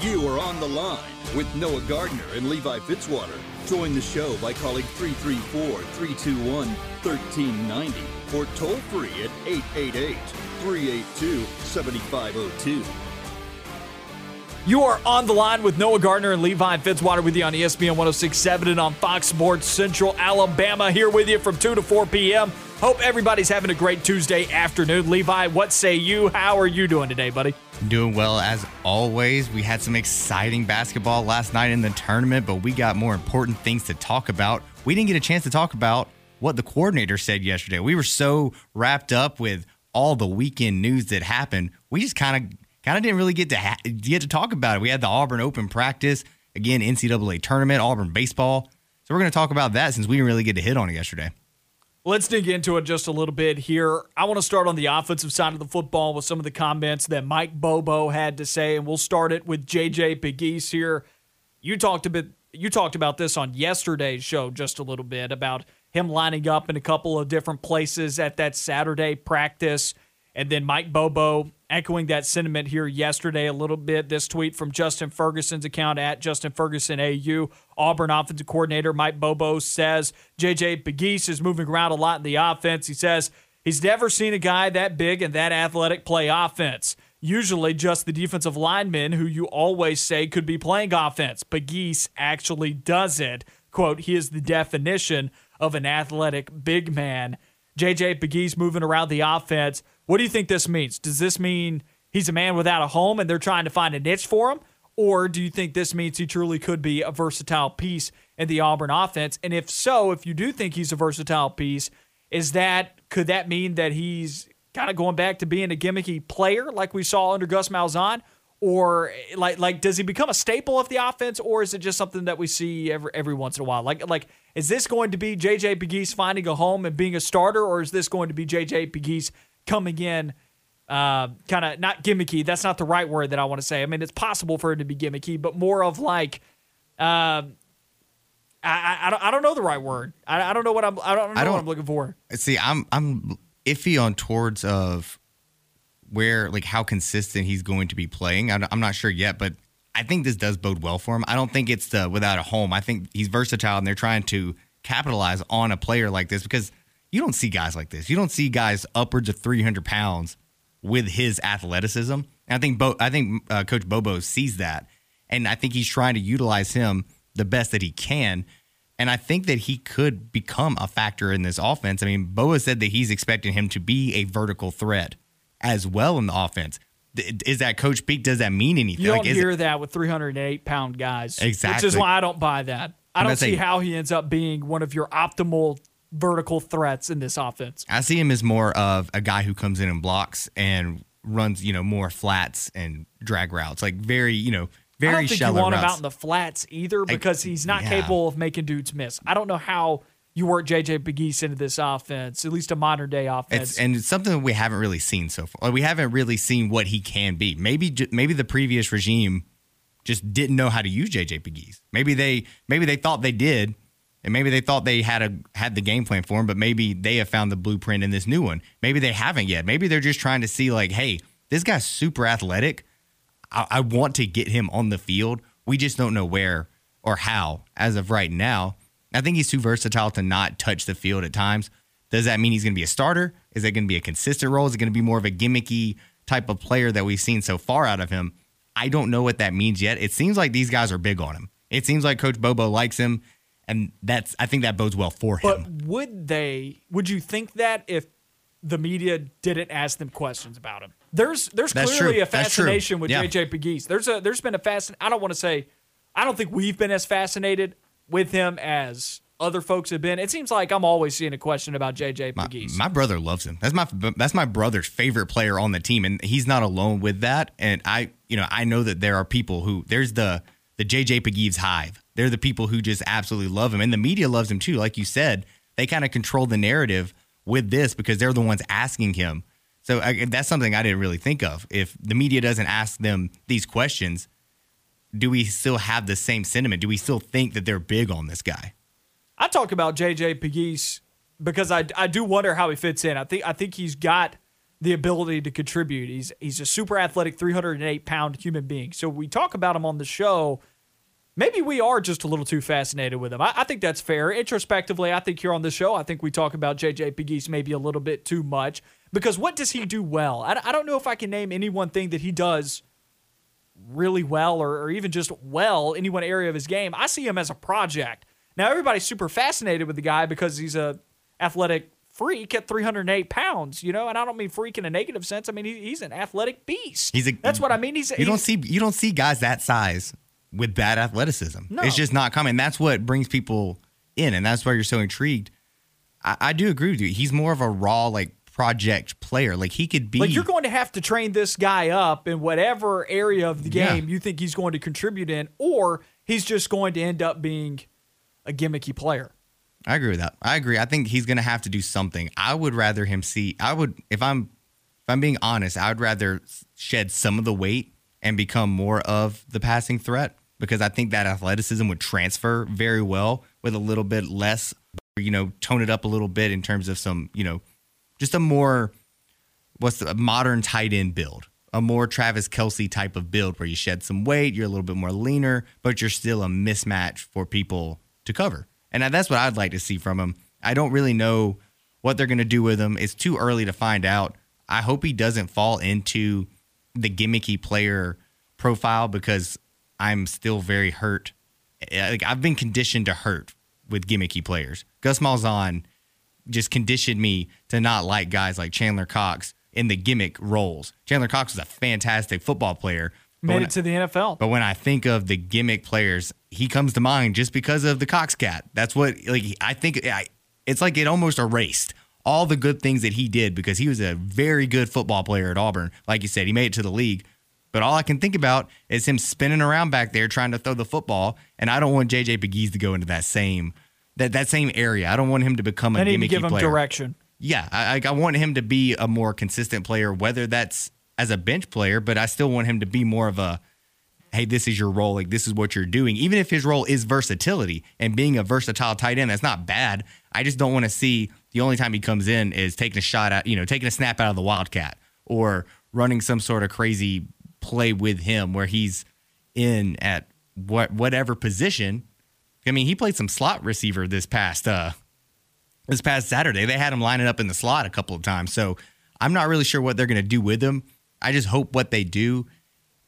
You are on the line with Noah Gardner and Levi Fitzwater. Join the show by calling 334 321 1390 or toll free at 888 382 7502. You are on the line with Noah Gardner and Levi Fitzwater with you on ESPN 1067 and on Fox Sports Central Alabama. Here with you from 2 to 4 p.m. Hope everybody's having a great Tuesday afternoon. Levi, what say you? How are you doing today, buddy? Doing well as always. We had some exciting basketball last night in the tournament, but we got more important things to talk about. We didn't get a chance to talk about what the coordinator said yesterday. We were so wrapped up with all the weekend news that happened. We just kind of kind of didn't really get to ha- get to talk about it. We had the Auburn Open practice, again NCAA tournament, Auburn baseball. So we're going to talk about that since we didn't really get to hit on it yesterday. Let's dig into it just a little bit here. I want to start on the offensive side of the football with some of the comments that Mike Bobo had to say, and we'll start it with JJ Pegues here. You talked a bit. You talked about this on yesterday's show just a little bit about him lining up in a couple of different places at that Saturday practice, and then Mike Bobo echoing that sentiment here yesterday a little bit. This tweet from Justin Ferguson's account at Justin Ferguson AU. Auburn offensive coordinator Mike Bobo says JJ Pegues is moving around a lot in the offense. He says he's never seen a guy that big and that athletic play offense. Usually just the defensive linemen who you always say could be playing offense. Pegues actually does it. Quote, he is the definition of an athletic big man. JJ Pegues moving around the offense. What do you think this means? Does this mean he's a man without a home and they're trying to find a niche for him? Or do you think this means he truly could be a versatile piece in the Auburn offense? And if so, if you do think he's a versatile piece, is that could that mean that he's kind of going back to being a gimmicky player like we saw under Gus Malzahn? Or eh, like like does he become a staple of the offense, or is it just something that we see every every once in a while? Like like is this going to be JJ Pegues finding a home and being a starter, or is this going to be JJ Pegues coming in uh, kind of not gimmicky? That's not the right word that I want to say. I mean, it's possible for it to be gimmicky, but more of like, uh, I, I, I don't I don't know the right word. I, I don't know what I'm I don't know I don't- what I'm looking for. See, I'm I'm iffy on towards of where like how consistent he's going to be playing. I'm, I'm not sure yet, but I think this does bode well for him. I don't think it's the without a home. I think he's versatile, and they're trying to capitalize on a player like this because you don't see guys like this. You don't see guys upwards of 300 pounds with his athleticism. And I think Bo, I think uh, Coach Bobo sees that, and I think he's trying to utilize him the best that he can. And I think that he could become a factor in this offense. I mean, Boa said that he's expecting him to be a vertical threat as well in the offense. Is that Coach Peak? Does that mean anything? You don't Like, hear it- that with 308 pound guys, Exactly. which is why I don't buy that. I I'm don't see how he ends up being one of your optimal vertical threats in this offense. I see him as more of a guy who comes in and blocks and runs, you know, more flats and drag routes, like very, you know, very I don't think you want him out in the flats either because he's not yeah. capable of making dudes miss. I don't know how you work JJ Pegues into this offense, at least a modern day offense. It's, and it's something that we haven't really seen so far. We haven't really seen what he can be. Maybe maybe the previous regime just didn't know how to use JJ Pegues. Maybe they maybe they thought they did, and maybe they thought they had a had the game plan for him. But maybe they have found the blueprint in this new one. Maybe they haven't yet. Maybe they're just trying to see like, hey, this guy's super athletic. I, I want to get him on the field. We just don't know where or how as of right now. I think he's too versatile to not touch the field at times. Does that mean he's going to be a starter? Is that going to be a consistent role? Is it going to be more of a gimmicky type of player that we've seen so far out of him? I don't know what that means yet. It seems like these guys are big on him. It seems like Coach Bobo likes him, and that's I think that bodes well for him. but would they? Would you think that if the media didn't ask them questions about him? There's there's That's clearly true. a fascination with Yeah. JJ Pegues. There's a there's been a fascin. I don't want to say. I don't think we've been as fascinated with him as other folks have been. It seems like I'm always seeing a question about JJ My, Pegues. my brother loves him. That's my that's my brother's favorite player on the team, and he's not alone with that. And I, you know, I know that there are people who there's the the JJ Pegues hive. They're the people who just absolutely love him, and the media loves him too. Like you said, they kind of control the narrative with this because they're the ones asking him. So I, that's something I didn't really think of. If the media doesn't ask them these questions, do we still have the same sentiment? Do we still think that they're big on this guy? I talk about JJ Pegues because I, I do wonder how he fits in. I think I think he's got the ability to contribute. He's he's a super athletic, 308 pound human being. So we talk about him on the show. Maybe we are just a little too fascinated with him. I, I think that's fair. Introspectively, I think here on the show, I think we talk about JJ Pegues maybe a little bit too much because what does he do well? I, I don't know if I can name any one thing that he does really well or, or even just well, any one area of his game. I see him as a project. Now everybody's super fascinated with the guy because he's a athletic freak at 308 pounds, you know, and I don't mean freak in a negative sense. I mean he, he's an athletic beast. He's a, that's what I mean. He's you he's, don't see you don't see guys that size with bad athleticism. No. It's just not coming. That's what brings people in, and that's why you're so intrigued. I, I do agree with you. He's more of a raw like project player. Like he could be. Like you're going to have to train this guy up in whatever area of the game yeah. you think he's going to contribute in, or he's just going to end up being a gimmicky player. I agree with that. I agree. I think he's going to have to do something. I would rather him see. I would, if I'm, if I'm being honest, I would rather shed some of the weight and become more of the passing threat because I think that athleticism would transfer very well with a little bit less, you know, tone it up a little bit in terms of some, you know, just a more what's the modern tight end build a more Travis Kelce type of build where you shed some weight, you're a little bit more leaner, but you're still a mismatch for people to cover. And that's what I'd like to see from him. I don't really know what they're going to do with him. It's too early to find out. I hope he doesn't fall into the gimmicky player profile because I'm still very hurt. Eh, like I've been conditioned to hurt with gimmicky players. Gus Malzahn just conditioned me to not like guys like Chandler Cox in the gimmick roles. Chandler Cox was a fantastic football player, Made it to the NFL. But when I think of the gimmick players, he comes to mind just because of the Cox cat. That's what like I think I, it's like it almost erased all the good things that he did because he was a very good football player at Auburn. Like you said, he made it to the league. But all I can think about is him spinning around back there trying to throw the football, and I don't want JJ Pegues to go into that same that that same area. I don't want him to become a I need to give him player. direction. Yeah, I, I want him to be a more consistent player, whether that's as a bench player, but I still want him to be more of a hey, this is your role, like this is what you're doing. Even if his role is versatility and being a versatile tight end, that's not bad. I just don't want to see the only time he comes in is taking a shot at, you know, taking a snap out of the wildcat or running some sort of crazy play with him where he's in at what whatever position. I mean, he played some slot receiver this past uh this past Saturday. They had him lining up in the slot a couple of times. So I'm not really sure what they're to do with him. I just hope what they do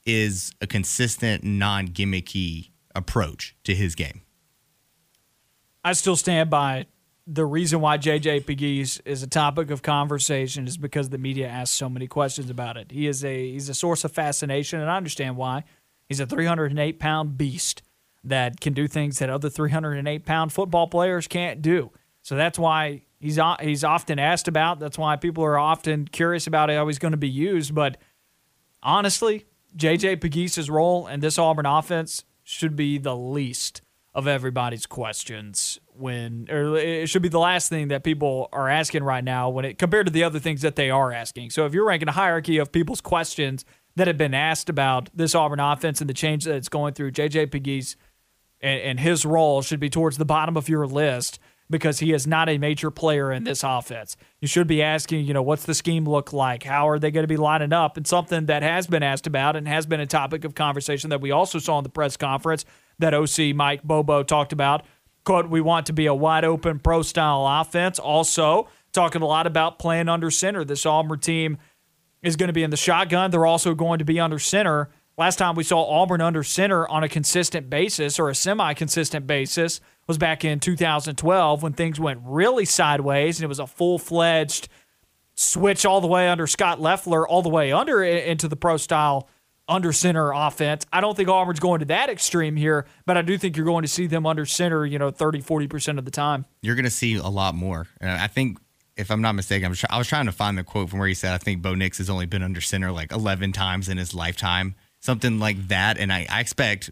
is a consistent, non gimmicky approach to his game. I still stand by the reason why JJ Pegues is a topic of conversation is because the media asks so many questions about it. He is a he's a source of fascination, and I understand why. He's a 308 pound beast that can do things that other 308 pound football players can't do. So that's why he's he's often asked about. That's why people are often curious about how he's going to be used. But honestly, JJ Pegues' role in this Auburn offense should be the least of everybody's questions when or it should be the last thing that people are asking right now when it compared to the other things that they are asking. So if you're ranking a hierarchy of people's questions that have been asked about this Auburn offense and the change that it's going through, JJ Pegues and, and his role should be towards the bottom of your list because he is not a major player in this offense. You should be asking, you know, what's the scheme look like? How are they going to be lining up? And something that has been asked about and has been a topic of conversation that we also saw in the press conference that OC Mike Bobo talked about. Quote, we want to be a wide open pro style offense. Also, talking a lot about playing under center. This Auburn team is going to be in the shotgun. They're also going to be under center. Last time we saw Auburn under center on a consistent basis or a semi consistent basis was back in 2012 when things went really sideways and it was a full fledged switch all the way under Scott Loeffler, all the way under into the pro style under center offense. I don't think Auburn's going to that extreme here, but I do think you're going to see them under center, you know, 30, 40% of the time. You're going to see a lot more. And I think, if I'm not mistaken, I was trying to find the quote from where he said, I think Bo Nix has only been under center like 11 times in his lifetime, something like that. And I, I expect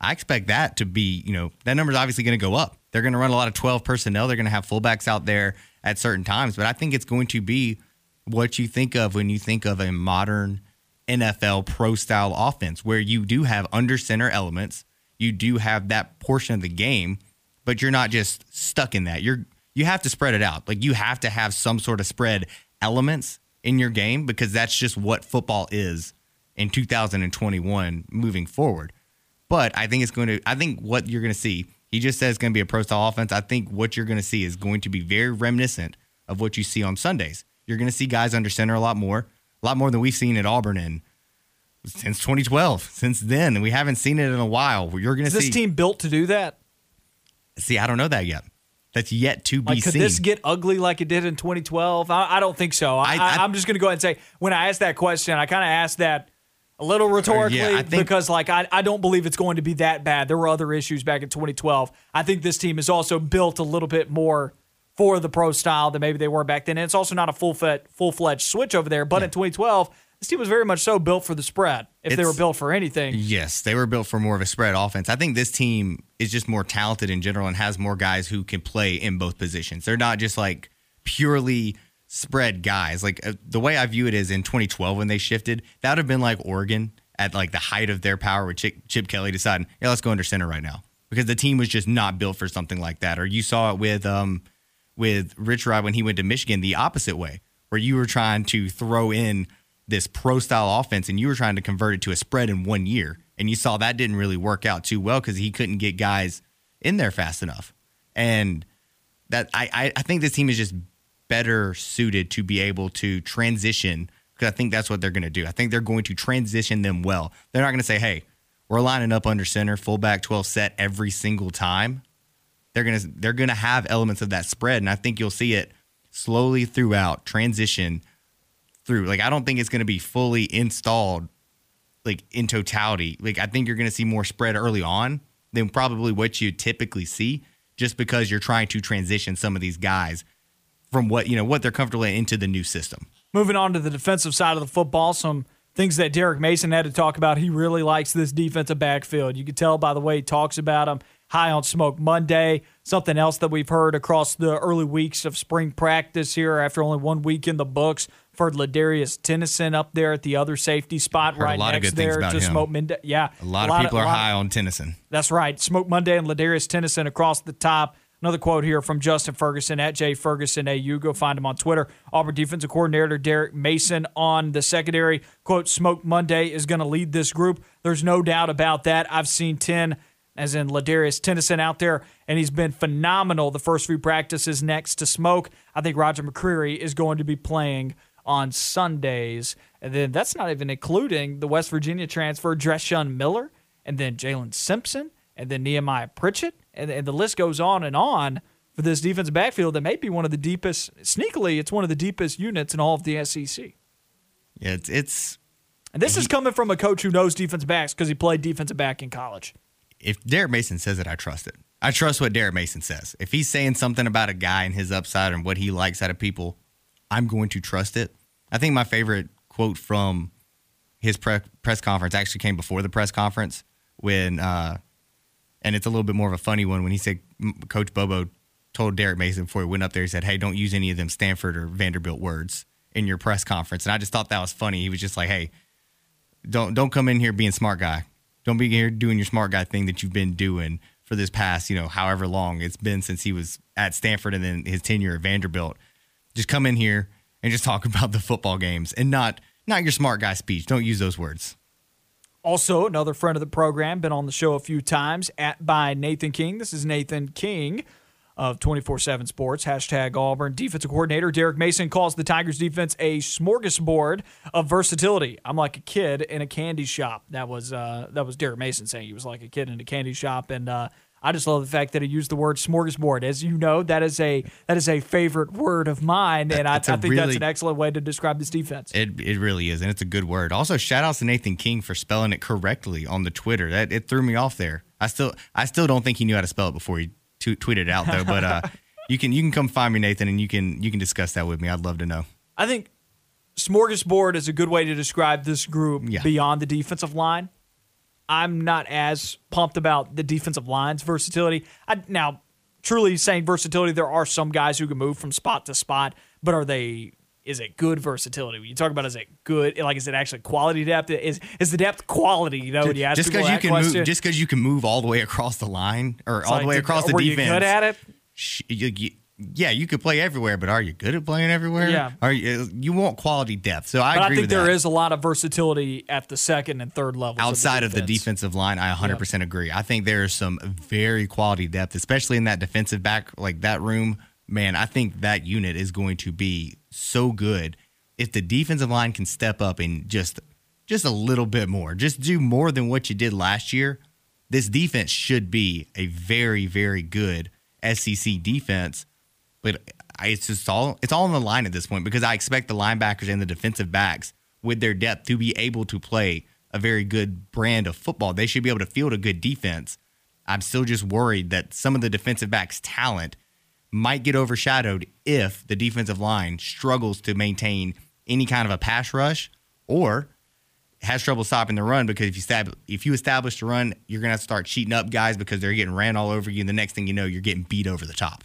I expect that to be, you know, that number is obviously going to go up. They're going to run a lot of 12 personnel. They're going to have fullbacks out there at certain times. But I think it's going to be what you think of when you think of a modern NFL pro style offense, where you do have under center elements, you do have that portion of the game, but you're not just stuck in that. You're you have to spread it out. Like you have to have some sort of spread elements in your game because that's just what football is in 2021 moving forward. But I think it's going to I think what you're going to see, he just says it's going to be a pro style offense. I think what you're going to see is going to be very reminiscent of what you see on Sundays. You're going to see guys under center a lot more, a lot more than we've seen at Auburn in since 2012. Since then, we haven't seen it in a while. You're going to see this team built to do that. See, I don't know that yet. That's yet to be like, could seen. this get ugly like it did in 2012? I, I don't think so. I, I, am just going to go ahead and say when I asked that question, I kind of asked that a little uh, rhetorically yeah, think, because like I, I don't believe it's going to be that bad. There were other issues back in 2012. I think this team is also built a little bit more for the pro style than maybe they were back then. And it's also not a full full fledged switch over there. But yeah. in 2012, this team was very much so built for the spread. If it's, they were built for anything, yes, they were built for more of a spread offense. I think this team is just more talented in general and has more guys who can play in both positions. They're not just like purely spread guys. Like uh, the way I view it is in 2012 when they shifted, that would have been like Oregon at like the height of their power with Chip, Chip Kelly deciding, yeah, let's go under center right now because the team was just not built for something like that. Or you saw it with um with Rich Rod when he went to Michigan the opposite way, where you were trying to throw in this pro style offense and you were trying to convert it to a spread in one year. And you saw that didn't really work out too well because he couldn't get guys in there fast enough. And that I, I think this team is just better suited to be able to transition because I think that's what they're going to do. I think they're going to transition them well. They're not going to say, hey, we're lining up under center, fullback 12 set every single time. They're going to they're going to have elements of that spread and I think you'll see it slowly throughout transition through. Like I don't think it's going to be fully installed like in totality. Like I think you're going to see more spread early on than probably what you typically see just because you're trying to transition some of these guys from what, you know, what they're comfortable in into the new system. Moving on to the defensive side of the football, some things that Derek Mason had to talk about. He really likes this defensive backfield. You can tell by the way he talks about them. High on Smoke Monday. Something else that we've heard across the early weeks of spring practice here after only one week in the books for Ladarius Tennison up there at the other safety spot right next there to him. Smoke Monday. Yeah, a lot, a lot of people of, are high on Tennison. That's right. Smoke Monday and Ladarius Tennison across the top. Another quote here from Justin Ferguson at Jay Ferguson AU. Go find him on Twitter. Auburn defensive coordinator Derek Mason on the secondary. Quote, Smoke Monday is going to lead this group. There's no doubt about that. I've seen 10, as in Ladarius Tennison out there, and he's been phenomenal the first few practices next to Smoke. I think Roger McCreary is going to be playing – on Sundays. And then that's not even including the West Virginia transfer, Dreshun Miller, and then Jaylin Simpson, and then Nehemiah Pritchett. And, and the list goes on and on for this defensive backfield that may be one of the deepest, sneakily, it's one of the deepest units in all of the SEC. Yeah, it's. it's and this he, is coming from a coach who knows defensive backs because he played defensive back in college. If Derek Mason says it, I trust it. I trust what Derek Mason says. If he's saying something about a guy and his upside and what he likes out of people, I'm going to trust it. I think my favorite quote from his pre- press conference actually came before the press conference when, uh, and it's a little bit more of a funny one when he said Coach Bobo told Derek Mason before he went up there, he said, "Hey, don't use any of them Stanford or Vanderbilt words in your press conference." And I just thought that was funny. He was just like, "Hey, don't don't come in here being smart guy. Don't be here doing your smart guy thing that you've been doing." For this past, you know, however long it's been since he was at Stanford and then his tenure at Vanderbilt, just come in here and just talk about the football games and not not your smart guy speech. Don't use those words. Also, another friend of the program, been on the show a few times, at by Nathan King. This is Nathan King of 24 7 Sports, hashtag Auburn. Defensive coordinator Derek Mason calls the Tigers defense a smorgasbord of versatility. I'm like a kid in a candy shop. That was uh, that was Derek Mason saying he was like a kid in a candy shop. And uh, I just love the fact that he used the word smorgasbord. As you know, that is a that is a favorite word of mine, and I, I, think really, that's an excellent way to describe this defense. It it really is, and it's a good word. Also, shout outs to Nathan King for spelling it correctly on the Twitter. That it threw me off there. I still I still don't think he knew how to spell it before he t- tweeted it out though. But uh, you can you can come find me, Nathan, and you can you can discuss that with me. I'd love to know. I think smorgasbord is a good way to describe this group yeah. beyond the defensive line. I'm not as pumped about the defensive line's versatility. I, now, truly saying versatility, there are some guys who can move from spot to spot, but are they is it good versatility? When you talk about is it good, like is it actually quality depth? Is is the depth quality? You know, when you ask just because you can question, move, just because you can move all the way across the line or all like, the way across the defense. You good at it? You, you, yeah, you could play everywhere, but are you good at playing everywhere? Yeah. Are you you want quality depth. So I I think there that. is a lot of versatility at the second and third level. Outside of the, of the, defensive line, I 100% yeah. agree. I think there is some very quality depth, especially in that defensive back like that room. Man, I think that unit is going to be so good if the defensive line can step up and just just a little bit more, just do more than what you did last year. This defense should be a very very good SEC defense but it's just all it's all on the line at this point because I expect the linebackers and the defensive backs with their depth to be able to play a very good brand of football. They should be able to field a good defense. I'm still just worried that some of the defensive backs' talent might get overshadowed if the defensive line struggles to maintain any kind of a pass rush or has trouble stopping the run because if you stab, if you establish the run, you're gonna have to start cheating up guys because they're getting ran all over you, and the next thing you know, you're getting beat over the top.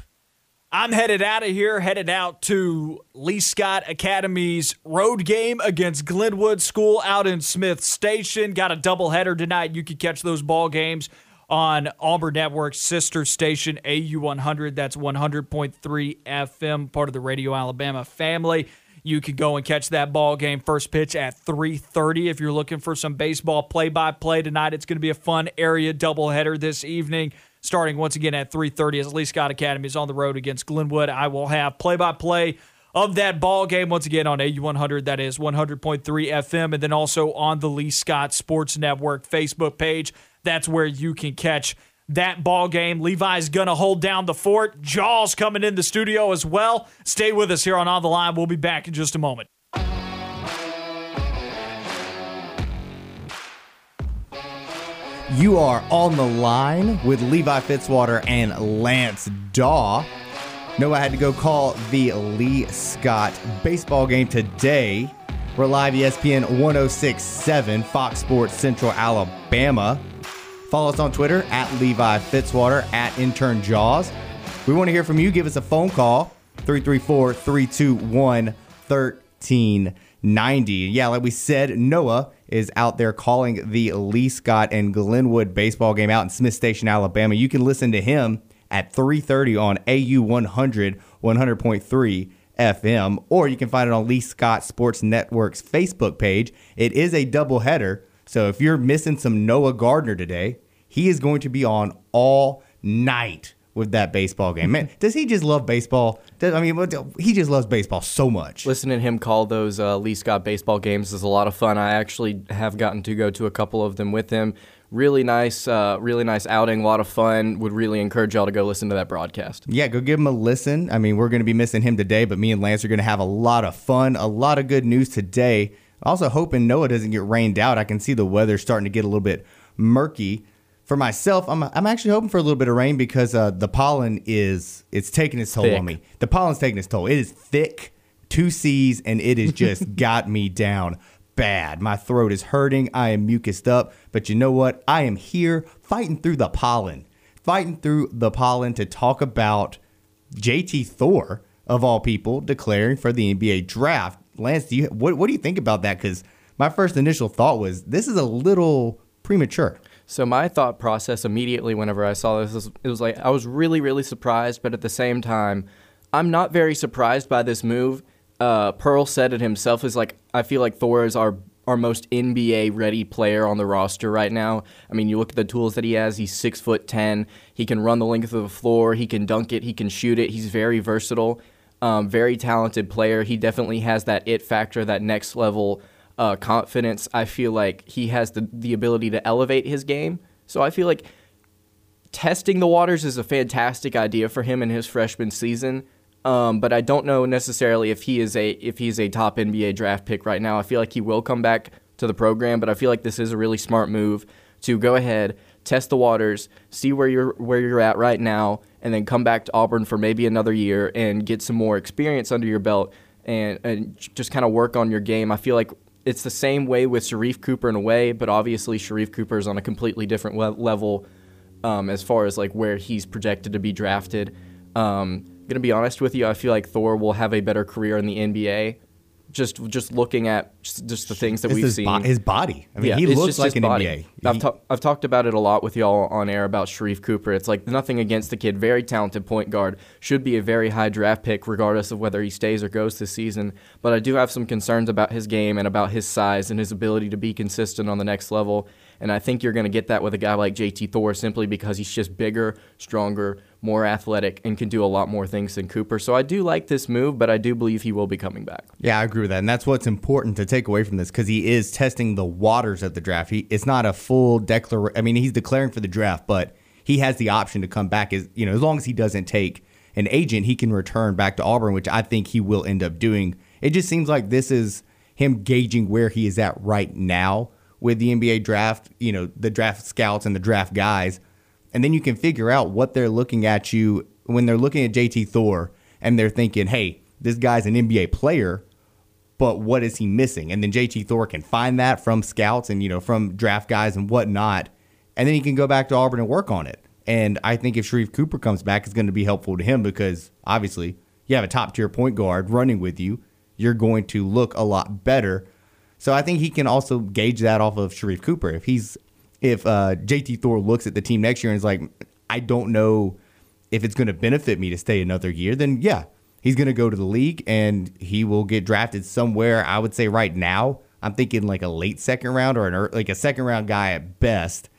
I'm headed out of here, headed out to Lee Scott Academy's road game against Glenwood School out in Smith Station. Got a doubleheader tonight. You can catch those ball games on Auburn Network's sister station, AU100. That's 100.3 FM, part of the Radio Alabama family. You can go and catch that ball game first pitch at 3:30 if you're looking for some baseball play-by-play tonight. It's going to be a fun area doubleheader this evening starting once again at 3:30 as Lee Scott Academy is on the road against Glenwood. I will have play-by-play of that ball game once again on AU100 that is 100.3 FM and then also on the Lee Scott Sports Network Facebook page. That's where you can catch that ball game. Levi's going to hold down the fort. Jaws coming in the studio as well. Stay with us here on On the Line. We'll be back in just a moment. You are on the line with Levi Fitzwater and Lance Dawe. Noah had to go call the Lee Scott baseball game today. We're live ESPN 1067, Fox Sports Central Alabama. Follow us on Twitter at Levi Fitzwater, at Intern Jaws. We want to hear from you. Give us a phone call, 334 321 1390. Yeah, like we said, Noah is out there calling the Lee Scott and Glenwood baseball game out in Smith Station, Alabama. You can listen to him at 3:30 on AU 100 100.3 FM, or you can find it on Lee Scott Sports Network's Facebook page. It is a doubleheader, so if you're missing some Noah Gardner today, he is going to be on all night with that baseball game. Man, does he just love baseball? Does, I mean, he just loves baseball so much. Listening to him call those uh, Lee Scott baseball games is a lot of fun. I actually have gotten to go to a couple of them with him. Really nice, uh, really nice outing. A lot of fun. Would really encourage y'all to go listen to that broadcast. Yeah, go give him a listen. I mean, we're going to be missing him today, but me and Lance are going to have a lot of fun. A lot of good news today. Also, hoping Noah doesn't get rained out. I can see the weather starting to get a little bit murky for myself, I'm I'm actually hoping for a little bit of rain because uh, the pollen is it's taking its toll thick. on me. The pollen's taking its toll. It is thick, two C's, and it has just got me down bad. My throat is hurting. I am mucused up, but you know what? I am here fighting through the pollen, fighting through the pollen to talk about JT Thor of all people declaring for the NBA draft. Lance, do you what what do you think about that? Because my first initial thought was this is a little premature. So my thought process immediately whenever I saw this was, it was like I was really really surprised, but at the same time, I'm not very surprised by this move. Uh, Pearl said it himself is like I feel like Thor is our our most NBA ready player on the roster right now. I mean, you look at the tools that he has. He's six foot ten. He can run the length of the floor. He can dunk it. He can shoot it. He's very versatile. Um, very talented player. He definitely has that it factor, that next level uh, confidence. I feel like he has the, the ability to elevate his game. So I feel like testing the waters is a fantastic idea for him in his freshman season. Um, but I don't know necessarily if he is a if he's a top NBA draft pick right now. I feel like he will come back to the program, but I feel like this is a really smart move to go ahead, test the waters, see where you're where you're at right now, and then come back to Auburn for maybe another year and get some more experience under your belt and, and just kind of work on your game. I feel like it's the same way with Sharife Cooper in a way, but obviously Sharife Cooper is on a completely different le- level um, as far as like where he's projected to be drafted. Um, gonna be honest with you, I feel like Thor will have a better career in the NBA. Just just looking at just, just the things that It's we've his, seen. bo- his body. I mean, he looks like an body. NBA. I've, ta- I've talked about it a lot with y'all on air about Sharife Cooper. It's like nothing against the kid, very talented point guard, should be a very high draft pick regardless of whether he stays or goes this season. But I do have some concerns about his game and about his size and his ability to be consistent on the next level. And I think you're going to get that with a guy like JT Thor simply because he's just bigger, stronger, more athletic, and can do a lot more things than Cooper. So I do like this move, but I do believe he will be coming back. Yeah, I agree with that, and that's what's important to take away from this because he is testing the waters of the draft. He it's not a full declar. I mean, he's declaring for the draft, but he has the option to come back. As you know, as long as he doesn't take an agent, he can return back to Auburn, which I think he will end up doing. It just seems like this is him gauging where he is at right now with the NBA draft. You know, the draft scouts and the draft guys, and then you can figure out what they're looking at you when they're looking at JT Thor and they're thinking, "Hey, this guy's an NBA player." but what is he missing? And then JT Thor can find that from scouts and you know from draft guys and whatnot, and then he can go back to Auburn and work on it. And I think if Sharife Cooper comes back, it's going to be helpful to him because obviously you have a top tier point guard running with you. You're going to look a lot better. So I think he can also gauge that off of Sharife Cooper. If he's if uh, JT Thor looks at the team next year and is like, I don't know if it's going to benefit me to stay another year, then yeah, he's going to go to the league and he will get drafted somewhere. I would say right now, I'm thinking like a late second round or an ear- like a second round guy at best.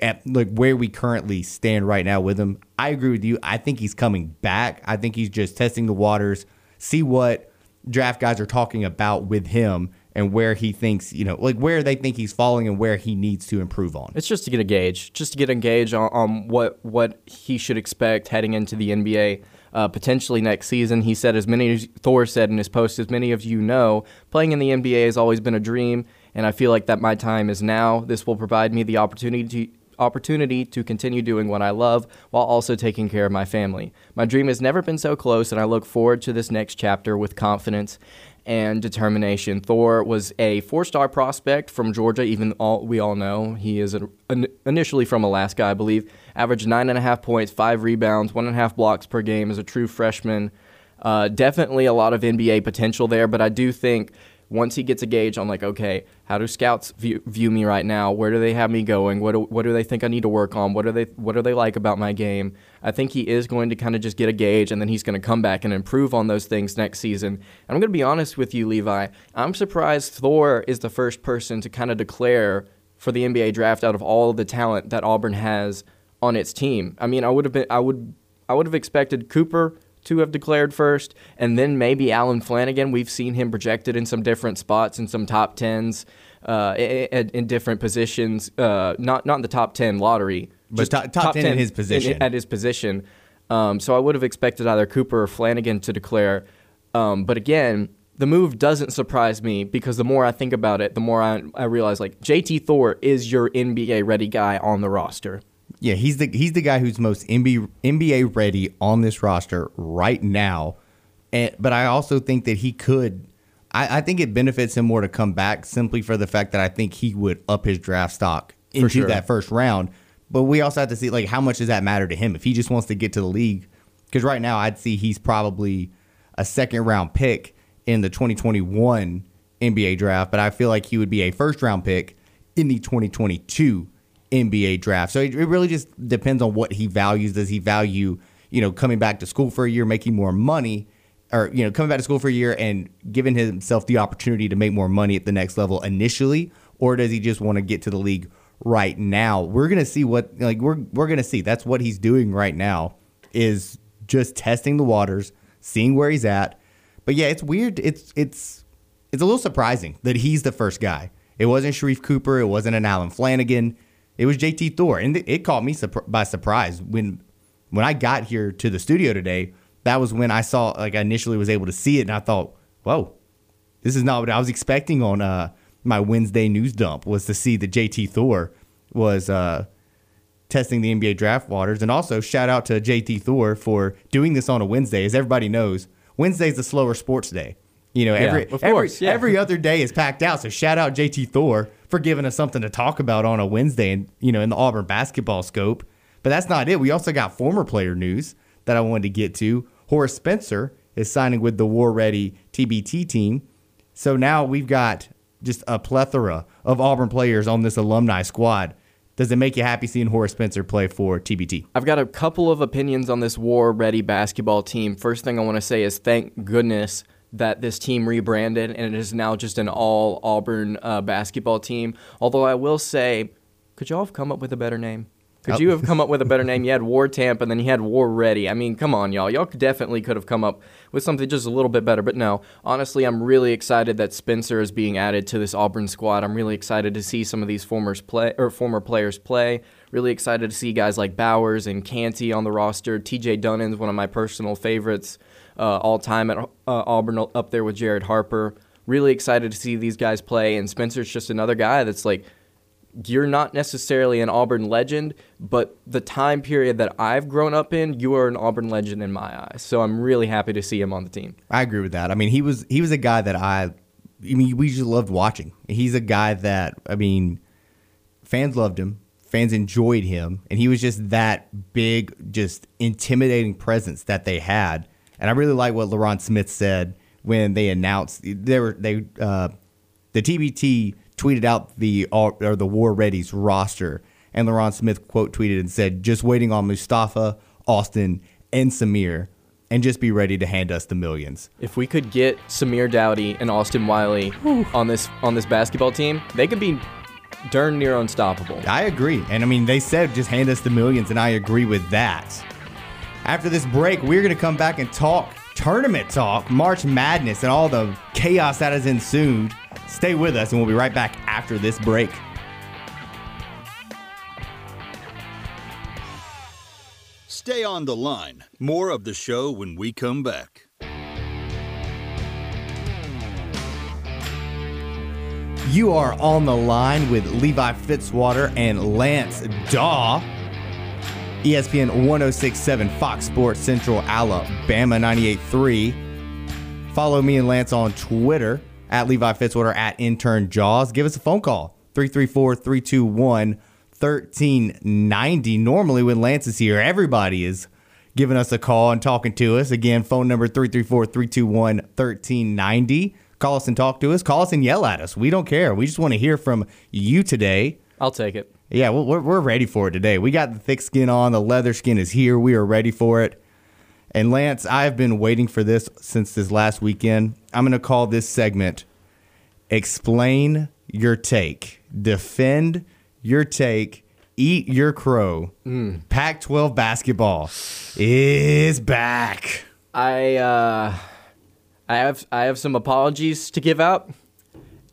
At like where we currently stand right now with him, I agree with you. I think he's coming back. I think he's just testing the waters, see what draft guys are talking about with him and where he thinks, you know, like where they think he's falling and where he needs to improve on. It's just to get a gauge, just to get a gauge on, on what what he should expect heading into the NBA. Uh, potentially next season, he said, as many as Thor said in his post, as many of you know, playing in the NBA has always been a dream, and I feel like that my time is now. This will provide me the opportunity to, opportunity to continue doing what I love while also taking care of my family. My dream has never been so close, and I look forward to this next chapter with confidence and determination. Thor was a four-star prospect from Georgia. Even all we all know he is an, an, initially from Alaska, I believe. Averaged nine and a half points, five rebounds, one and a half blocks per game as a true freshman. Uh, definitely a lot of NBA potential there, but I do think once he gets a gauge on like, okay, how do scouts view, view me right now? Where do they have me going? What do, what do they think I need to work on? What do they what do they like about my game? I think he is going to kind of just get a gauge, and then he's going to come back and improve on those things next season. And I'm going to be honest with you, Levi. I'm surprised Thor is the first person to kind of declare for the NBA draft out of all of the talent that Auburn has on its team. I mean, I would have been I would I would have expected Cooper to have declared first, and then maybe Allen Flanigan. We've seen him projected in some different spots in some top tens, uh, in, in different positions. Uh, not not in the top ten lottery, But top- top 10 in his position. at his position. Um, so I would have expected either Cooper or Flanigan to declare. Um, but again, the move doesn't surprise me because the more I think about it, the more I, I realize like JT Thor is your NBA ready guy on the roster. Yeah, he's the he's the guy who's most NBA, NBA ready on this roster right now. And but I also think that he could. I, I think it benefits him more to come back simply for the fact that I think he would up his draft stock into sure. that first round. But we also have to see like how much does that matter to him if he just wants to get to the league. Because right now I'd see he's probably a second round pick in the 2021 NBA draft, but I feel like he would be a first round pick in the 2022 NBA draft. So it, really just depends on what he values. Does he value, you know, coming back to school for a year, making more money, or you know, coming back to school for a year and giving himself the opportunity to make more money at the next level initially, or does he just want to get to the league right now? We're gonna see what like we're we're gonna see. That's what he's doing right now is just testing the waters, seeing where he's at. But yeah, it's weird. It's it's it's a little surprising that he's the first guy. It wasn't Sharife Cooper. It wasn't an Allen Flanigan. It was JT Thor, and it caught me by surprise when when I got here to the studio today. That was when I saw like I initially was able to see it, and I thought, "Whoa, this is not what I was expecting." On uh, my Wednesday news dump was to see that JT Thor was uh, testing the NBA draft waters, and also shout out to JT Thor for doing this on a Wednesday. As everybody knows, Wednesday's the slower sports day. You know, every of every, yeah. every other day is packed out. So shout out JT Thor for giving us something to talk about on a Wednesday and you know in the Auburn basketball scope. But that's not it. We also got former player news that I wanted to get to. Horace Spencer is signing with the War Ready TBT team. So now we've got just a plethora of Auburn players on this alumni squad. Does it make you happy seeing Horace Spencer play for TBT? I've got a couple of opinions on this war ready basketball team. First thing I want to say is thank goodness that this team rebranded and it is now just an all Auburn uh, basketball team. Although I will say, could y'all have come up with a better name? Could you have come up with a better name? You had War Tampa, and then you had War Ready. I mean, come on, y'all. Y'all definitely could have come up with something just a little bit better. But no, honestly, I'm really excited that Spencer is being added to this Auburn squad. I'm really excited to see some of these former play or former players play. Really excited to see guys like Bowers and Canty on the roster. T.J. Dunnan's one of my personal favorites uh, all time at uh, Auburn, up there with Jared Harper. Really excited to see these guys play, and Spencer's just another guy that's like you're not necessarily an Auburn legend, but the time period that I've grown up in, you are an Auburn legend in my eyes. So I'm really happy to see him on the team. I agree with that. I mean, he was he was a guy that I, I mean, we just loved watching. He's a guy that I mean, fans loved him, fans enjoyed him, and he was just that big, just intimidating presence that they had. And I really like what LaRon Smith said when they announced they were they uh, the TBT tweeted out the or the War Ready's roster, and LaRon Smith quote tweeted and said, "Just waiting on Mustapha, Austin, and Samir." And just be ready to hand us the millions. If we could get Samir Doughty and Austin Wiley on this on this basketball team, they could be darn near unstoppable. I agree. And I mean, they said just hand us the millions, and I agree with that. After this break, we're going to come back and talk tournament talk, March Madness, and all the chaos that has ensued. Stay with us, and we'll be right back after this break. Stay on the line. More of the show when we come back. You are on the line with Levi Fitzwater and Lance Dawe. ESPN 1067, Fox Sports Central, Alabama 98.3. Follow me and Lance on Twitter at Levi Fitzwater at Intern Jaws. Give us a phone call 334 321 1390. Normally, when Lance is here, everybody is giving us a call and talking to us. Again, phone number 334 321 1390. Call us and talk to us. Call us and yell at us. We don't care. We just want to hear from you today. I'll take it. Yeah, we're, we're ready for it today. We got the thick skin on. The leather skin is here. We are ready for it. And Lance, I've been waiting for this since this last weekend. I'm going to call this segment Explain Your Take. Defend your take. Eat your crow. Mm. Pac 12 basketball is back. I, uh, I have I have some apologies to give out,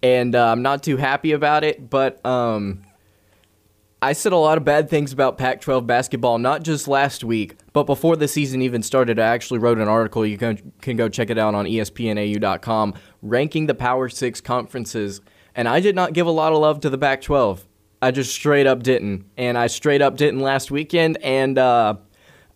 and uh, I'm not too happy about it. But um, I said a lot of bad things about Pac 12 basketball, not just last week, but before the season even started. I actually wrote an article. You can, can go check it out on ESPNAU.com, ranking the Power Six conferences. And I did not give a lot of love to the Pac 12. I just straight up didn't. And I straight up didn't last weekend. And uh,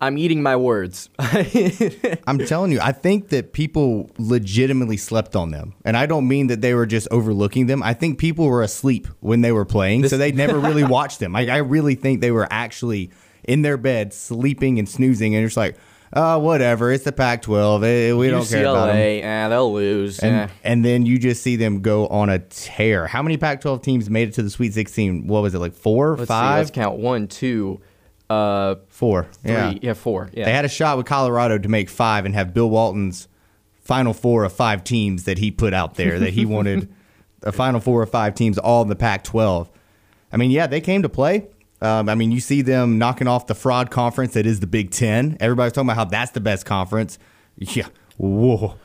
I'm eating my words. I'm telling you, I think that people legitimately slept on them. And I don't mean that they were just overlooking them. I think people were asleep when they were playing, this- so they never really watched them. I, I, really think they were actually in their bed, sleeping and snoozing, and it's like, oh, whatever, it's the Pac 12. Eh, we don't care about them. Yeah, they'll lose. And, yeah. and then you just see them go on a tear. How many Pac 12 teams made it to the Sweet 16? What was it, like four, let's five? See, let's count one, two. Uh, four. Three. Yeah. yeah, four. Yeah. They had a shot with Colorado to make five and have Bill Walton's final four of five teams that he put out there that he wanted a final four of five teams all in the Pac 12. I mean, yeah, they came to play. Um, I mean, you see them knocking off the fraud conference that is the Big Ten. Everybody's talking about how that's the best conference. Yeah. Whoa.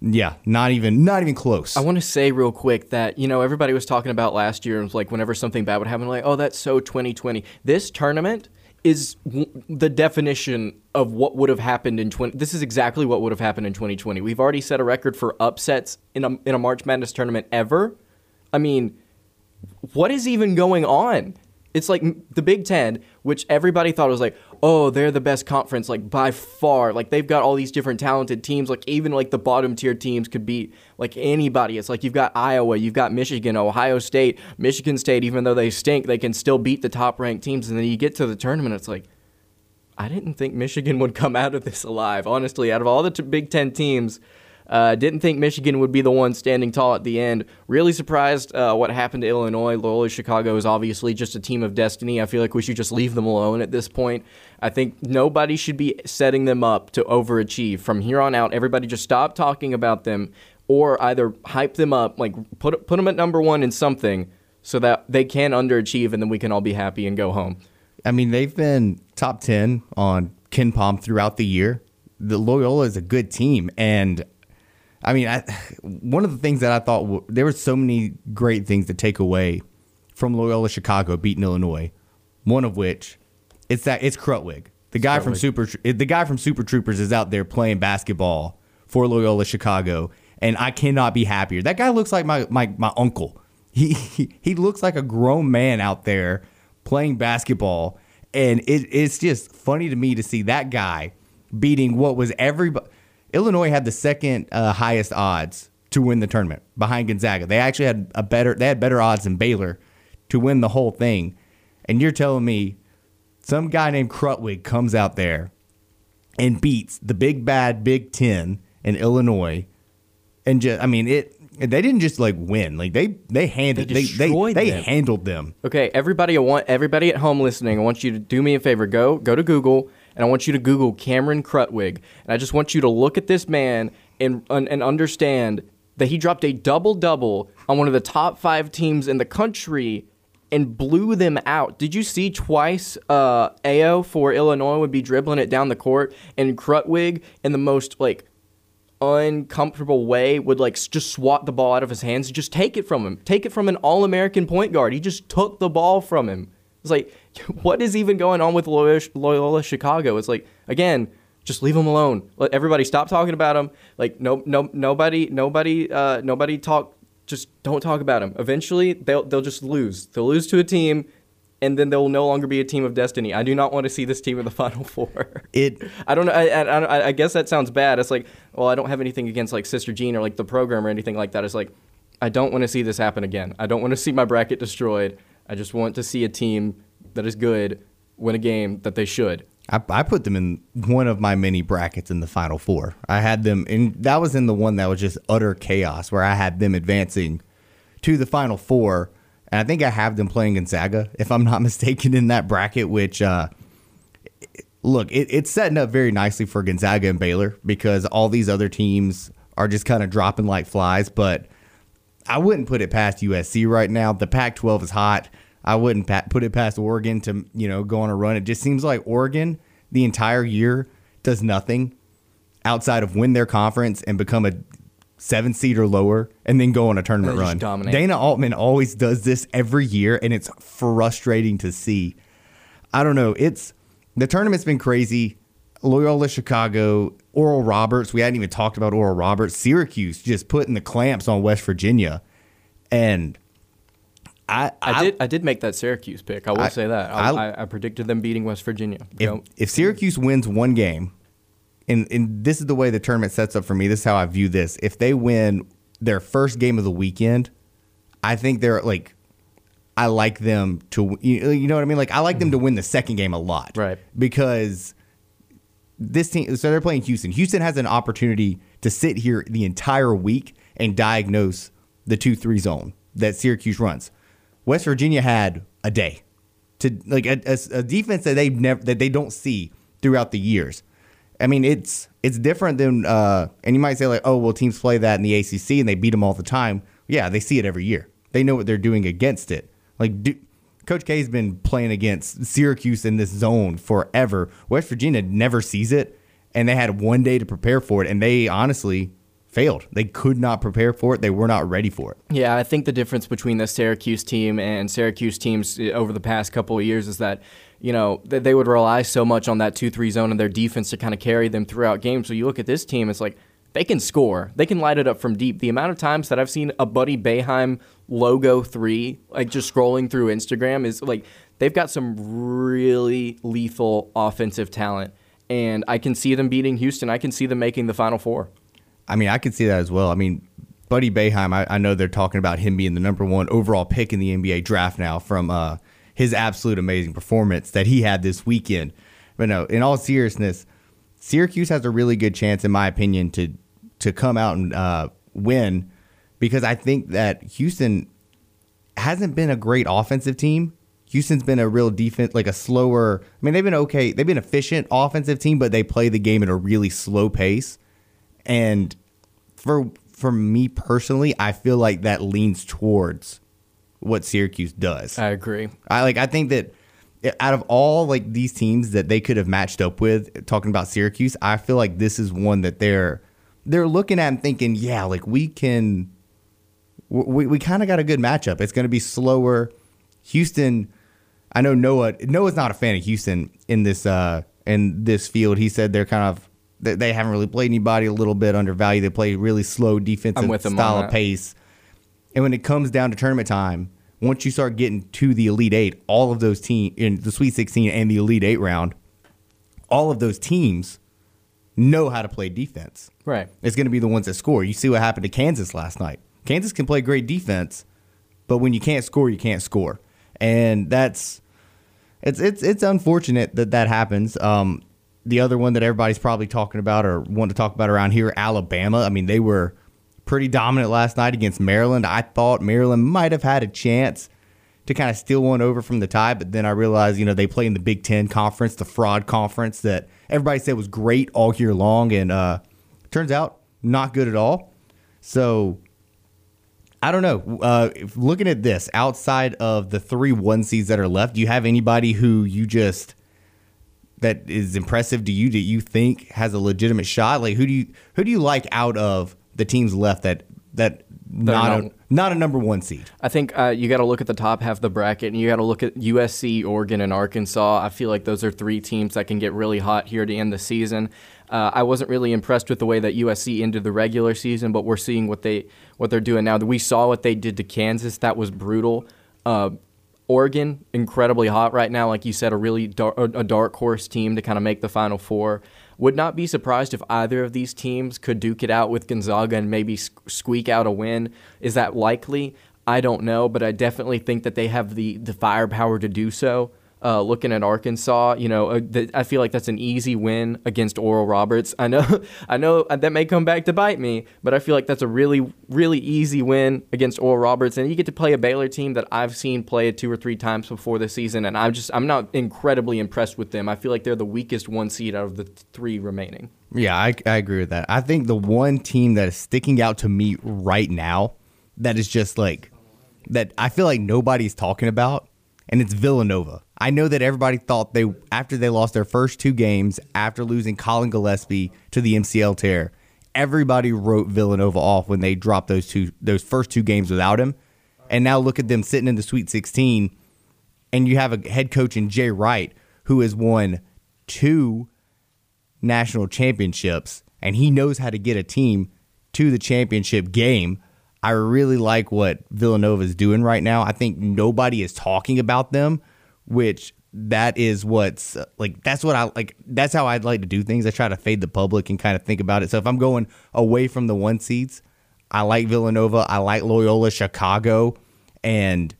Yeah, not even not even close. I want to say real quick that you know everybody was talking about last year and was like whenever something bad would happen, like oh that's so 2020. This tournament is the definition of what would have happened in 20 this is exactly what would have happened in 2020 we've already set a record for upsets in a, in a march madness tournament ever. I mean what is even going on? It's like the Big Ten, which everybody thought was like, oh, they're the best conference, like by far. Like they've got all these different talented teams. Like even like the bottom tier teams could beat like anybody. It's like you've got Iowa, you've got Michigan, Ohio State, Michigan State. Even though they stink, they can still beat the top ranked teams. And then you get to the tournament, it's like, I didn't think Michigan would come out of this alive. Honestly, out of all the t- Big Ten teams, uh, didn't think Michigan would be the one standing tall at the end. Really surprised uh, what happened to Illinois. Loyola Chicago is obviously just a team of destiny. I feel like we should just leave them alone at this point. I think nobody should be setting them up to overachieve. From here on out, everybody just stop talking about them or either hype them up, like put, put them at number one in something so that they can underachieve and then we can all be happy and go home. I mean, they've been top 10 on KenPom throughout the year. The Loyola is a good team. And I mean, I, one of the things that I thought w- there were so many great things to take away from Loyola Chicago beating Illinois. One of which, it's that it's Krutwig, the guy from Super, the guy from Super Troopers is out there playing basketball for Loyola Chicago, and I cannot be happier. That guy looks like my my, my uncle. He, he he looks like a grown man out there playing basketball, and it, it's just funny to me to see that guy beating what was everybody. Illinois had the second uh, highest odds to win the tournament behind Gonzaga. They actually had a better they had better odds than Baylor to win the whole thing. And you're telling me some guy named Krutwig comes out there and beats the big bad Big Ten in Illinois, and just I mean it. They didn't just like win; like they they handled They they they, they them. handled them. Okay, everybody, I want everybody at home listening. I want you to do me a favor. Go go to Google, and I want you to Google Cameron Krutwig, and I just want you to look at this man and and, and understand that he dropped a double double on one of the top five teams in the country and blew them out. Did you see twice? Uh, Ayo for Illinois would be dribbling it down the court, and Krutwig in the most like uncomfortable way would like just swat the ball out of his hands and just take it from him take it from an all-american point guard he just took the ball from him it's like what is even going on with loyola, loyola chicago it's like again just leave them alone let everybody stop talking about them. like no no nobody nobody uh nobody talk just don't talk about them. eventually they'll they'll just lose they'll lose to a team and then they'll no longer be a team of destiny. I do not want to see this team in the final four. It I don't know. I, I, I- I guess that sounds bad. It's like, well, I don't have anything against like Sister Jean or like the program or anything like that. It's like, I don't want to see this happen again. I don't want to see my bracket destroyed. I just want to see a team that is good win a game that they should. I, I put them in one of my many brackets in the final four. I had them, and that was in the one that was just utter chaos, where I had them advancing to the final four. And I think I have them playing Gonzaga, if I'm not mistaken, in that bracket. Which, uh, look, it, it's setting up very nicely for Gonzaga and Baylor because all these other teams are just kind of dropping like flies. But I wouldn't put it past USC right now. The Pac-12 is hot. I wouldn't put it past Oregon to you know go on a run. It just seems like Oregon the entire year does nothing outside of win their conference and become a seven seed or lower, and then go on a tournament run. dominate. Dana Altman always does this every year, and it's frustrating to see. I don't know. It's the tournament's been crazy. Loyola Chicago, Oral Roberts. We hadn't even talked about Oral Roberts. Syracuse just putting the clamps on West Virginia, and I I, did. I did make that Syracuse pick. I will I- say that. I, I- I, I predicted them beating West Virginia. if, Go. if Syracuse wins one game, and, and this is the way the tournament sets up for me, this is how I view this. If they win their first game of the weekend, I think they're like, I like them to, you you know what I mean? Like, I like them to win the second game a lot. Right. Because this team, so they're playing Houston. Houston has an opportunity to sit here the entire week and diagnose the 2 3 zone that Syracuse runs. West Virginia had a day to like a, a, a defense that they never that they don't see throughout the years. I mean, it's it's different than uh, and you might say like, oh well, teams play that in the ACC and they beat them all the time. Yeah, they see it every year. They know what they're doing against it. Like, do, Coach K's been playing against Syracuse in this zone forever. West Virginia never sees it, and they had one day to prepare for it, and they honestly failed. They could not prepare for it. They were not ready for it. Yeah, I think the difference between the Syracuse team and Syracuse teams uh, over the past couple of years is that, you know, th- they would rely so much on that 2 3 zone and their defense to kind of carry them throughout games. So you look at this team, it's like they can score, they can light it up from deep. The amount of times that I've seen a Buddy Boeheim logo three, like just scrolling through Instagram, is like they've got some really lethal offensive talent. And I can see them beating Houston. I can see them making the Final Four. I mean, I could see that as well. I mean, Buddy Boeheim, I, I know they're talking about him being the number one overall pick in the NBA draft now from uh, his absolute amazing performance that he had this weekend. But no, in all seriousness, Syracuse has a really good chance, in my opinion, to to come out and uh, win because I think that Houston hasn't been a great offensive team. Houston's been a real defense, like a slower. I mean, they've been okay. They've been efficient offensive team, but they play the game at a really slow pace. And for for me personally, I feel like that leans towards what Syracuse does. I agree. I like. I think that out of all like these teams that they could have matched up with, talking about Syracuse, I feel like this is one that they're they're looking at and thinking, yeah, like we can. We, we kind of got a good matchup. It's going to be slower. Houston, I know Noah. Noah's not a fan of Houston in this uh in this field. He said they're kind of they, they haven't really played anybody. A little bit undervalued. They play really slow defensive I'm with style on of that. pace. And when it comes down to tournament time, once you start getting to the Elite Eight, all of those teams in the Sweet 16 and the Elite Eight round, all of those teams know how to play defense. Right. It's going to be the ones that score. You see what happened to Kansas last night. Kansas can play great defense, but when you can't score, you can't score, and that's it's it's it's unfortunate that that happens. Um, the other one that everybody's probably talking about or want to talk about around here, Alabama. I mean, they were pretty dominant last night against Maryland. I thought Maryland might have had a chance to kind of steal one over from the tie, but then I realized, you know, they play in the Big Ten conference, the fraud conference that everybody said was great all year long, and uh, turns out not good at all. So I don't know. Uh, looking at this, outside of the three one seeds that are left, do you have anybody who you just that is impressive to you that you think has a legitimate shot? Like who do you who do you like out of the teams left that that not not- a, not a number one seed? I think uh, you got to look at the top half of the bracket, and you got to look at USC, Oregon, and Arkansas. I feel like those are three teams that can get really hot here to end the season. Uh, I wasn't really impressed with the way that USC ended the regular season, but we're seeing what they what they're doing now. We saw what they did to Kansas; that was brutal. Uh, Oregon, incredibly hot right now, like you said, a really dark, a dark horse team to kind of make the Final Four. Would not be surprised if either of these teams could duke it out with Gonzaga and maybe squeak out a win. Is that likely? I don't know, but I definitely think that they have the the firepower to do so. Uh, looking at Arkansas, you know, uh, th- I feel like that's an easy win against Oral Roberts. I know, I know that may come back to bite me, but I feel like that's a really, really easy win against Oral Roberts, and you get to play a Baylor team that I've seen play two or three times before this season, and I'm just, I'm not incredibly impressed with them. I feel like they're the weakest one seed out of the th- three remaining. Yeah, I, I agree with that. I think the one team that is sticking out to me right now that is just like that I feel like nobody's talking about, and it's Villanova. I know that everybody thought they after they lost their first two games after losing Collin Gillespie to the MCL tear, everybody wrote Villanova off when they dropped those two those first two games without him. And now look at them sitting in the Sweet 16 and you have a head coach in Jay Wright who has won two national championships and he knows how to get a team to the championship game. I really like what Villanova is doing right now. I think nobody is talking about them, which that is what's like that's what I like that's how I'd like to do things. I try to fade the public and kind of think about it. So if I'm going away from the one seeds, I like Villanova, I like Loyola Chicago and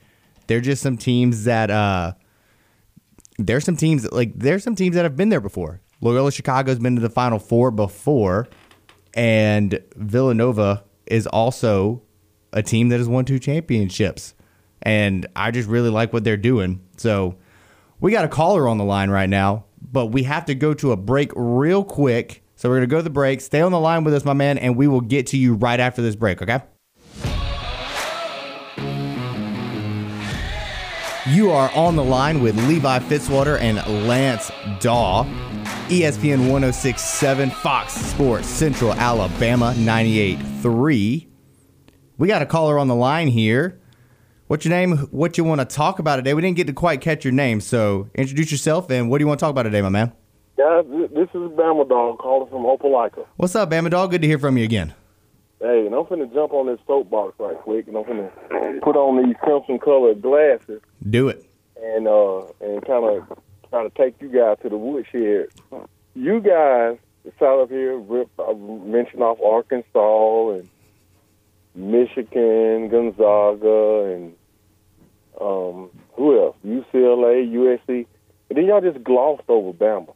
they're just some teams that uh there's some teams like there's some teams that have been there before. Loyola Chicago's been to the Final Four before, and Villanova is also a team that has won two championships. And I just really like what they're doing. So we got a caller on the line right now, but we have to go to a break real quick. So we're gonna go to the break. Stay on the line with us, my man, and we will get to you right after this break. Okay. You are on the line with Levi Fitzwater and Lance Dawe. ESPN 1067, Fox Sports Central Alabama 98.3. We got a caller on the line here. What's your name? What you want to talk about today? We didn't get to quite catch your name, so introduce yourself and what do you want to talk about today, my man? Guys, this is Bama Dog calling from Opelika. What's up, Bama Dog? Good to hear from you again. Hey, and I'm finna jump on this soapbox right quick, and I'm finna put on these crimson colored glasses Do it. and uh and kind of try to take you guys to the woodshed. You guys sat up here, rip, mentioned off Arkansas and Michigan, Gonzaga, and um who else? UCLA, USC, and then y'all just glossed over Bama.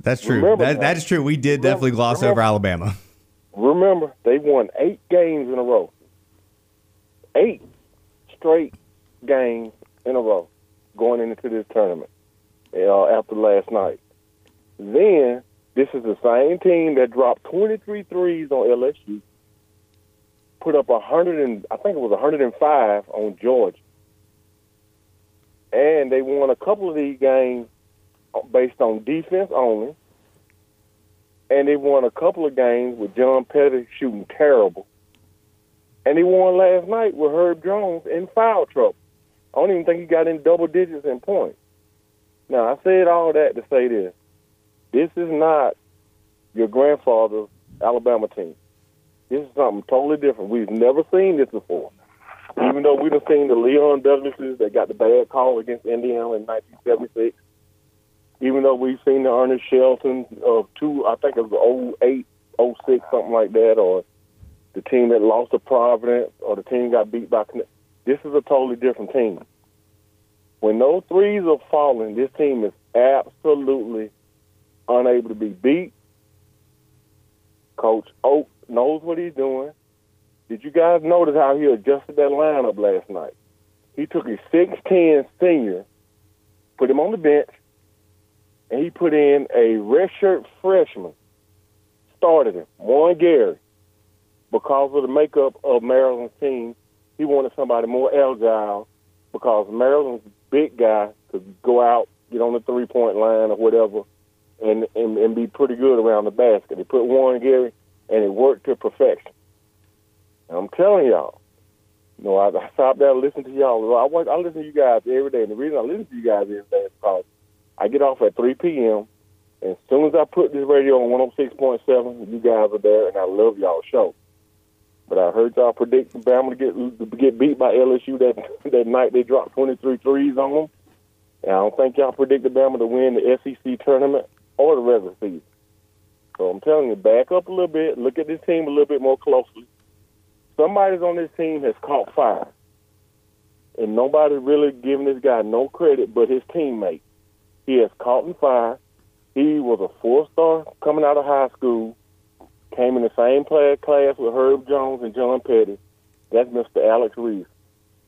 That's true. Remember That, that is true. We did Remember- definitely gloss remember- over Alabama. Remember, they won eight games in a row. Eight straight games in a row going into this tournament uh, after last night. Then, this is the same team that dropped 23 threes on LSU, put up 100 and, I think it was 105 on Georgia. And they won a couple of these games based on defense only and they won a couple of games with John Petty shooting terrible. And they won last night with Herb Jones in foul trouble. I don't even think he got in double digits in points. Now, I said all that to say this. This is not your grandfather's Alabama team. This is something totally different. We've never seen this before. Even though we've seen the Leon Douglases that got the bad call against Indiana in 1976, even though we've seen the Earnest Shelton of two, I think it was 08, 06, something like that, or the team that lost to Providence, or the team got beat by. This is a totally different team. When those threes are falling, this team is absolutely unable to be beat. Coach Oak knows what he's doing. Did you guys notice how he adjusted that lineup last night? He took his 6'10 senior, put him on the bench, and he put in a redshirt freshman, started him, Juwan Gary. Because of the makeup of Maryland's team, he wanted somebody more agile because Maryland's big guy could go out, get on the three point line or whatever, and, and, and be pretty good around the basket. He put Juwan Gary, and it worked to perfection. And I'm telling y'all, you know, I, I stopped there and listened to y'all. I, watch, I listen to you guys every day, and the reason I listen to you guys every day is because I get off at 3 p.m. And as soon as I put this radio on 106.7, you guys are there, and I love y'all show. But I heard y'all predict Bama to get to get beat by LSU that that night they dropped 23 threes on them. And I don't think y'all predicted Bama to win the SEC tournament or the regular season. So I'm telling you, back up a little bit, look at this team a little bit more closely. Somebody's on this team has caught fire. And nobody's really giving this guy no credit but his teammate. He has caught in fire. He was a four star coming out of high school, came in the same play, class with Herb Jones and John Petty. That's Mr. Alex Reese.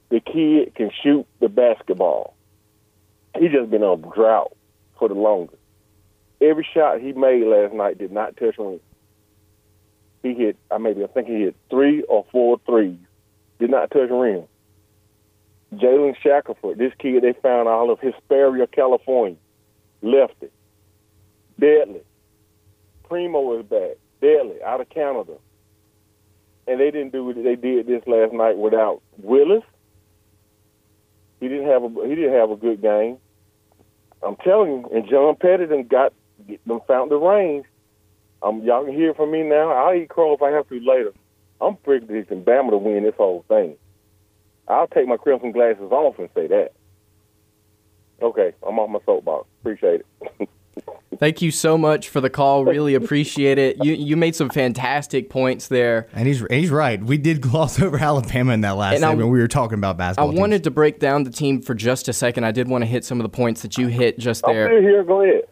The kid can shoot the basketball. He just been on drought for the longest. Every shot he made last night did not touch rim. He hit, I maybe I think he hit three or four threes. Did not touch rim. Jaden Shackelford, this kid they found out of Hesperia, California, left it. Deadly. Primo is back. Deadly, out of Canada. And they didn't do it. They did this last night without Willis. He didn't have a he didn't have a good game. I'm telling you, and John Petty done got them found the range. Um, y'all can hear from me now. I'll eat crow if I have to later. I'm predicting Bama to win this whole thing. I'll take my crimson glasses off and say that. Okay, I'm off my soapbox. Appreciate it. Thank you so much for the call. Really appreciate it. You you made some fantastic points there. And he's he's right. We did gloss over Alabama in that last And I- segment. We were talking about I basketball. teams. wanted to break down the team for just a second. I did want to hit some of the points that you hit just I'm there. here. Go ahead.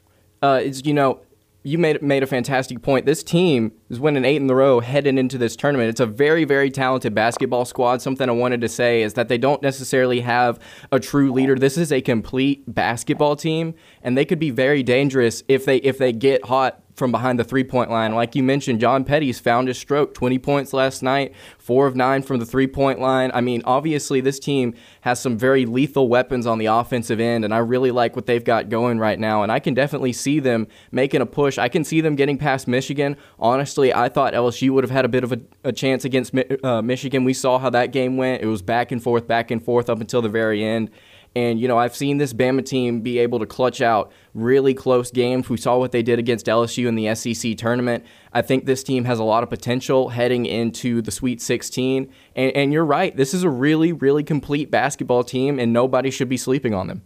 Uh, is you know you made made a fantastic point. This team is winning eight in a row heading into this tournament. It's a very very talented basketball squad. Something I wanted to say is that they don't necessarily have a true leader. This is a complete basketball team, and they could be very dangerous if they if they get hot from behind the three point line. Like you mentioned, John Petty's found his stroke. 20 points last night, four of nine from the three point line. I mean, obviously, this team has some very lethal weapons on the offensive end, and I really like what they've got going right now. And I can definitely see them making a push. I can see them getting past Michigan. Honestly, I thought LSU would have had a bit of a, a chance against uh, Michigan. We saw how that game went. It was back and forth, back and forth up until the very end. And, you know, I've seen this Bama team be able to clutch out really close games. We saw what they did against LSU in the SEC tournament. I think this team has a lot of potential heading into the Sweet 16. And, and you're right, this is a really, really complete basketball team, and nobody should be sleeping on them.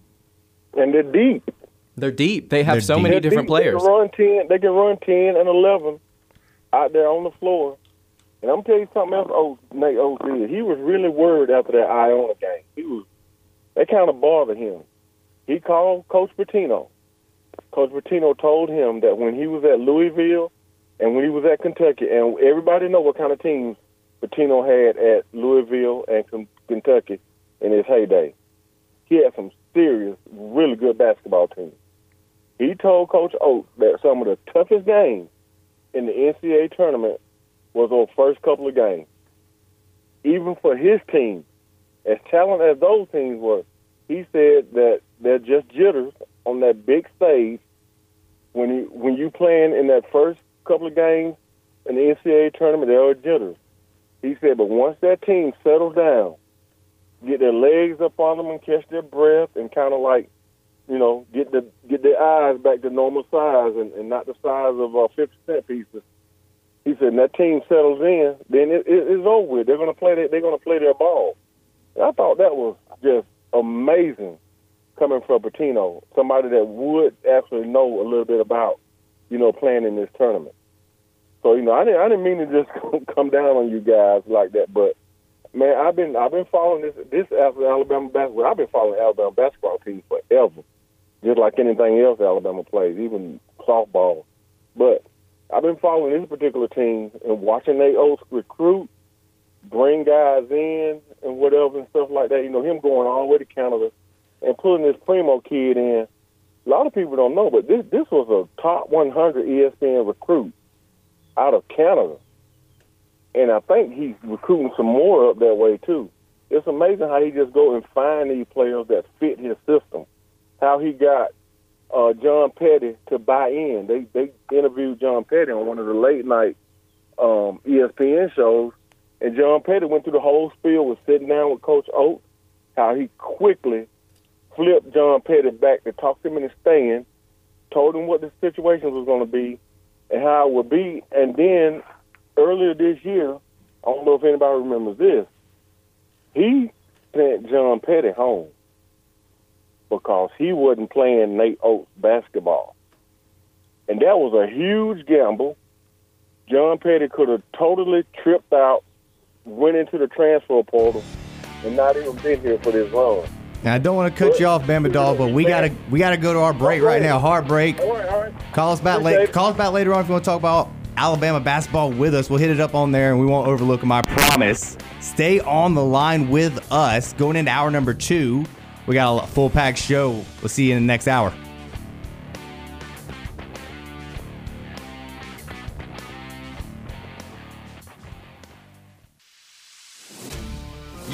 And they're deep. They're deep. They have They're so deep. many They're different deep. They players. can run ten. They can run ten and eleven out there on the floor. And I'm gonna tell you something else. Oh, Nate O did. He was really worried after that Iona game. He was. They kind of bothered him. He called Coach Pitino. Coach Pitino told him that when he was at Louisville and when he was at Kentucky, and everybody know what kind of teams Pitino had at Louisville and Kentucky in his heyday. He had some serious, really good basketball teams. He told Coach Oats that some of the toughest games in the NCAA tournament was those first couple of games. Even for his team, as talented as those teams were, he said that they're just jitters on that big stage when you when you playing in that first couple of games in the NCAA tournament, there are all jitters. He said, but once that team settles down, get their legs up on them and catch their breath and kind of like, you know, get the get their eyes back to normal size and, and not the size of uh, 50 cent pieces. He said, and that team settles in, then it, it, it's over with. They're to play. Their, they're to play their ball. I thought that was just amazing coming from Pitino, somebody that would actually know a little bit about, you know, playing in this tournament. So you know, I didn't I didn't mean to just come down on you guys like that, but man, I've been I've been following this this Alabama basketball. I've been following Alabama basketball team forever, just like anything else Alabama plays, even softball. But I've been following this particular team and watching they old recruit, bring guys in and whatever and stuff like that. You know, him going all the way to Canada and pulling this Primo kid in. A lot of people don't know, but this this was a top 100 ESPN recruit out of Canada, and I think he's recruiting some more up that way too. It's amazing how he just go and find these players that fit his system. How he got uh, John Petty to buy in. They they interviewed John Petty on one of the late night um, ESPN shows, and John Petty went through the whole spiel with sitting down with Coach Oats, how he quickly flipped John Petty back to talk to him in the stand, told him what the situation was going to be, and how it would be. And then earlier this year, I don't know if anybody remembers this, he sent John Petty home because he wasn't playing Nate Oats basketball. And that was a huge gamble. John Petty could have totally tripped out, went into the transfer portal, and not even been here for this long. Now, I don't want to cut you off, Bama Dog, but we gotta we gotta go to our break right now. Hard break. All right, all right. Call us back later. Call us back later on if you want to talk about Alabama basketball with us. We'll hit it up on there, and we won't overlook them. I promise. Stay on the line with us. Going into hour number two, we got a full pack show. We'll see you in the next hour.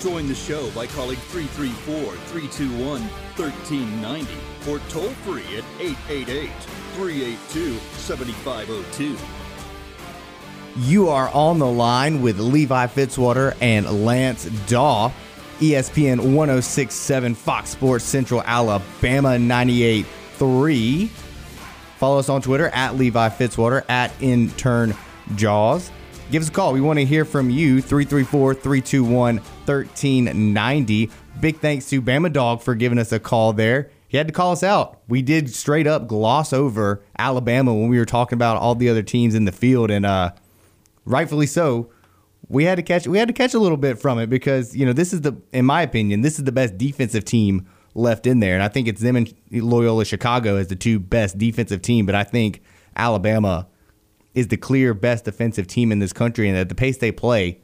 Join the show by calling 334 321 1390 or toll free at 888 382 7502. You are on the line with Levi Fitzwater and Lance Dawe. ESPN 1067 Fox Sports Central Alabama 98.3. Follow us on Twitter at Levi Fitzwater at intern Jaws. Give us a call. We want to hear from you. 334 321 1390. Big thanks to Bama Dog for giving us a call there. He had to call us out. We did straight up gloss over Alabama when we were talking about all the other teams in the field, and uh, rightfully so. We had to catch we had to catch a little bit from it because you know this is the in my opinion this is the best defensive team left in there, and I think it's them and Loyola Chicago as the two best defensive team. But I think Alabama is the clear best defensive team in this country, and at the pace they play,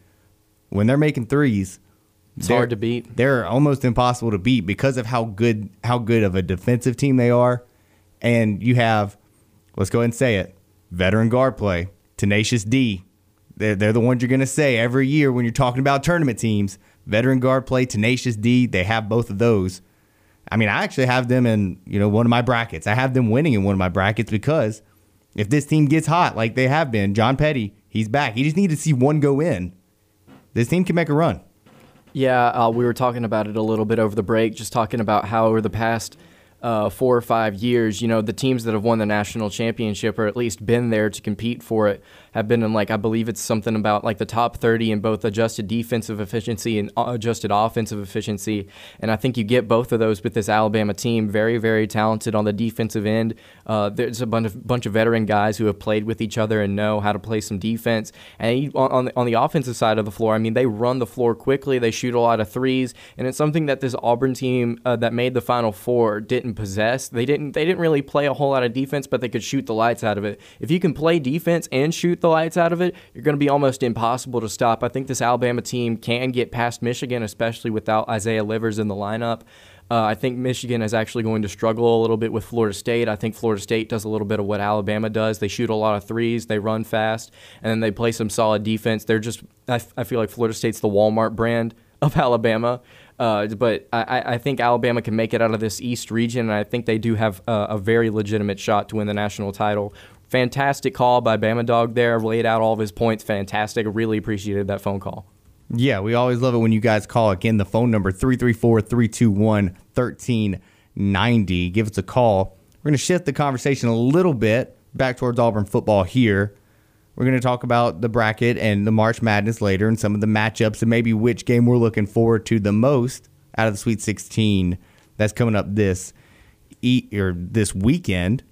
when they're making threes, It's they're- hard to beat. They're almost impossible to beat because of how good how good of a defensive team they are, and you have, let's go ahead and say it, veteran guard play, tenacious D. They're, they're the ones you're going to say every year when you're talking about tournament teams. Veteran guard play, tenacious D. They have both of those. I mean, I actually have them in you know one of my brackets. I have them winning in one of my brackets because if this team gets hot like they have been, John Petty, he's back. You just need to see one go in. This team can make a run. Yeah, uh, we were talking about it a little bit over the break, just talking about how over the past uh, four or five years, you know, the teams that have won the national championship or at least been there to compete for it have been in like I believe it's something about like the top 30 in both adjusted defensive efficiency and uh, adjusted offensive efficiency. And I think you get both of those with this Alabama team. Very very talented on the defensive end. Uh, there's a bunch of bunch of veteran guys who have played with each other and know how to play some defense. And on on the offensive side of the floor, I mean, they run the floor quickly. They shoot a lot of threes, and it's something that this Auburn team uh, that made the Final Four didn't possess. They didn't they didn't really play a whole lot of defense, but they could shoot the lights out of it. If you can play defense and shoot lights out of it, you're going to be almost impossible to stop. I think this Alabama team can get past Michigan, especially without Isaiah Livers in the lineup. Uh, I think Michigan is actually going to struggle a little bit with Florida State. I think Florida State does a little bit of what Alabama does. They shoot a lot of threes, they run fast, and then they play some solid defense. They're just, I, f- I feel like Florida State's the Walmart brand of Alabama. Uh, but I, I, think Alabama can make it out of this East region, and I think they do have a, a, very legitimate shot to win the national title. Fantastic call by Bama Dog there, laid out all of his points. Fantastic. Really appreciated that phone call. Yeah, we always love it when you guys call. Again, the phone number 334 321 1390. Give us a call. We're going to shift the conversation a little bit back towards Auburn football here. We're going to talk about the bracket and the March Madness later and some of the matchups and maybe which game we're looking forward to the most out of the Sweet 16 that's coming up this e- or this weekend.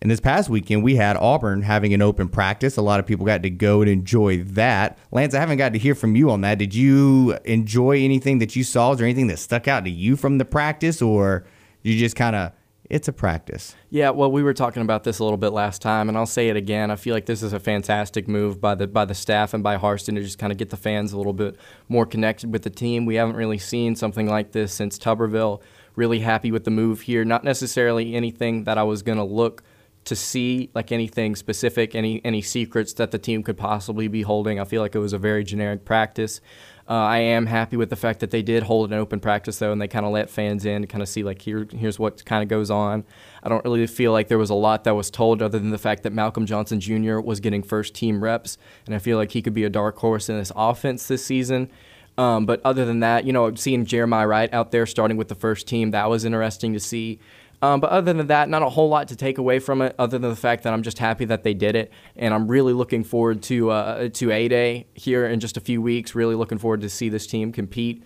And this past weekend, we had Auburn having an open practice. A lot of people got to go and enjoy that. Lance, I haven't got to hear from you on that. Did you enjoy anything that you saw? There anything that stuck out to you from the practice, or you just kind of it's a practice. Yeah, well, we were talking about this a little bit last time, and I'll say it again. I feel like this is a fantastic move by the by the staff and by Harsin to just kind of get the fans a little bit more connected with the team. We haven't really seen something like this since Tuberville. Really happy with the move here. Not necessarily anything that I was going to look to see like anything specific, any any secrets that the team could possibly be holding. I feel like it was a very generic practice. Uh, I am happy with the fact that they did hold an open practice though, and they kind of let fans in to kind of see like here here's what kind of goes on. I don't really feel like there was a lot that was told other than the fact that Malcolm Johnson Jr. was getting first team reps, and I feel like he could be a dark horse in this offense this season. Um, but other than that, you know, seeing Jeremiah Wright out there starting with the first team, that was interesting to see. Um, but other than that, not a whole lot to take away from it, other than the fact that I'm just happy that they did it, and I'm really looking forward to uh, to A Day here in just a few weeks. Really looking forward to see this team compete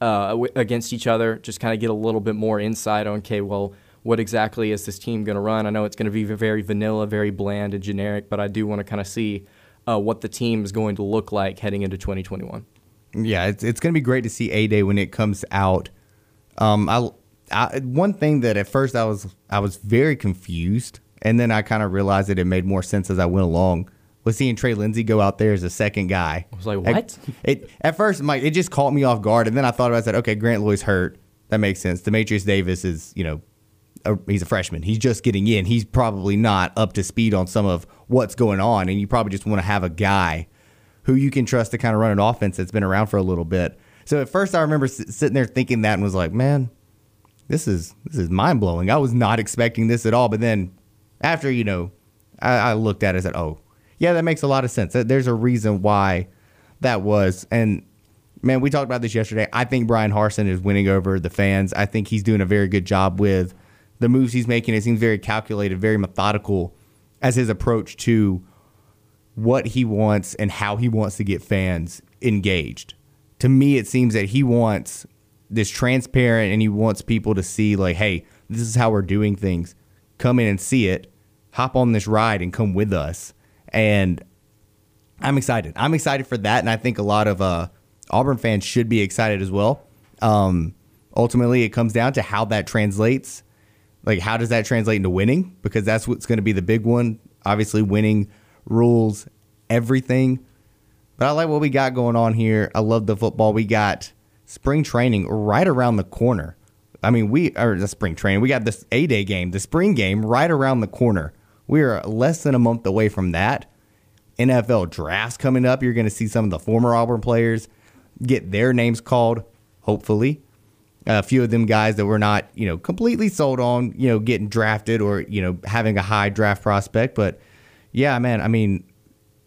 uh, w- against each other. Just kind of get a little bit more insight on okay, well, what exactly is this team going to run? I know it's going to be very vanilla, very bland and generic, but I do want to kind of see uh, what the team is going to look like heading into 2021. Yeah, it's it's going to be great to see A Day when it comes out. Um, I I, one thing that at first I was I was very confused, and then I kind of realized that it made more sense as I went along. Was seeing Trey Lindsey go out there as a second guy. I was like, what? At, it, at first, Mike, it just caught me off guard, and then I thought about it. I said, okay, Grant Loy's hurt. That makes sense. Dematrius Davis is, you know, a, he's a freshman. He's just getting in. He's probably not up to speed on some of what's going on, and you probably just want to have a guy who you can trust to kind of run an offense that's been around for a little bit. So at first, I remember sitting there thinking that and was like, man, this is this is mind blowing. I was not expecting this at all. But then after you know, I, I looked at it and said, oh yeah, that makes a lot of sense. There's a reason why that was. And man, we talked about this yesterday. I think Bryan Harsin is winning over the fans. I think he's doing a very good job with the moves he's making. It seems very calculated, very methodical as his approach to what he wants and how he wants to get fans engaged. To me, it seems that he wants this transparent and he wants people to see like, hey, this is how we're doing things. Come in and see it. Hop on this ride and come with us. And I'm excited. I'm excited for that, and I think a lot of uh, Auburn fans should be excited as well. Um, ultimately, it comes down to how that translates. Like, how does that translate into winning? Because that's what's going to be the big one. Obviously, winning rules everything. But I like what we got going on here. I love the football. We got spring training right around the corner. I mean, we are the spring training. We got this A day game, the spring game right around the corner. We are less than a month away from that. NFL drafts coming up. You're going to see some of the former Auburn players get their names called, hopefully. A few of them guys that were not, you know, completely sold on, you know, getting drafted or, you know, having a high draft prospect. But yeah, man, I mean,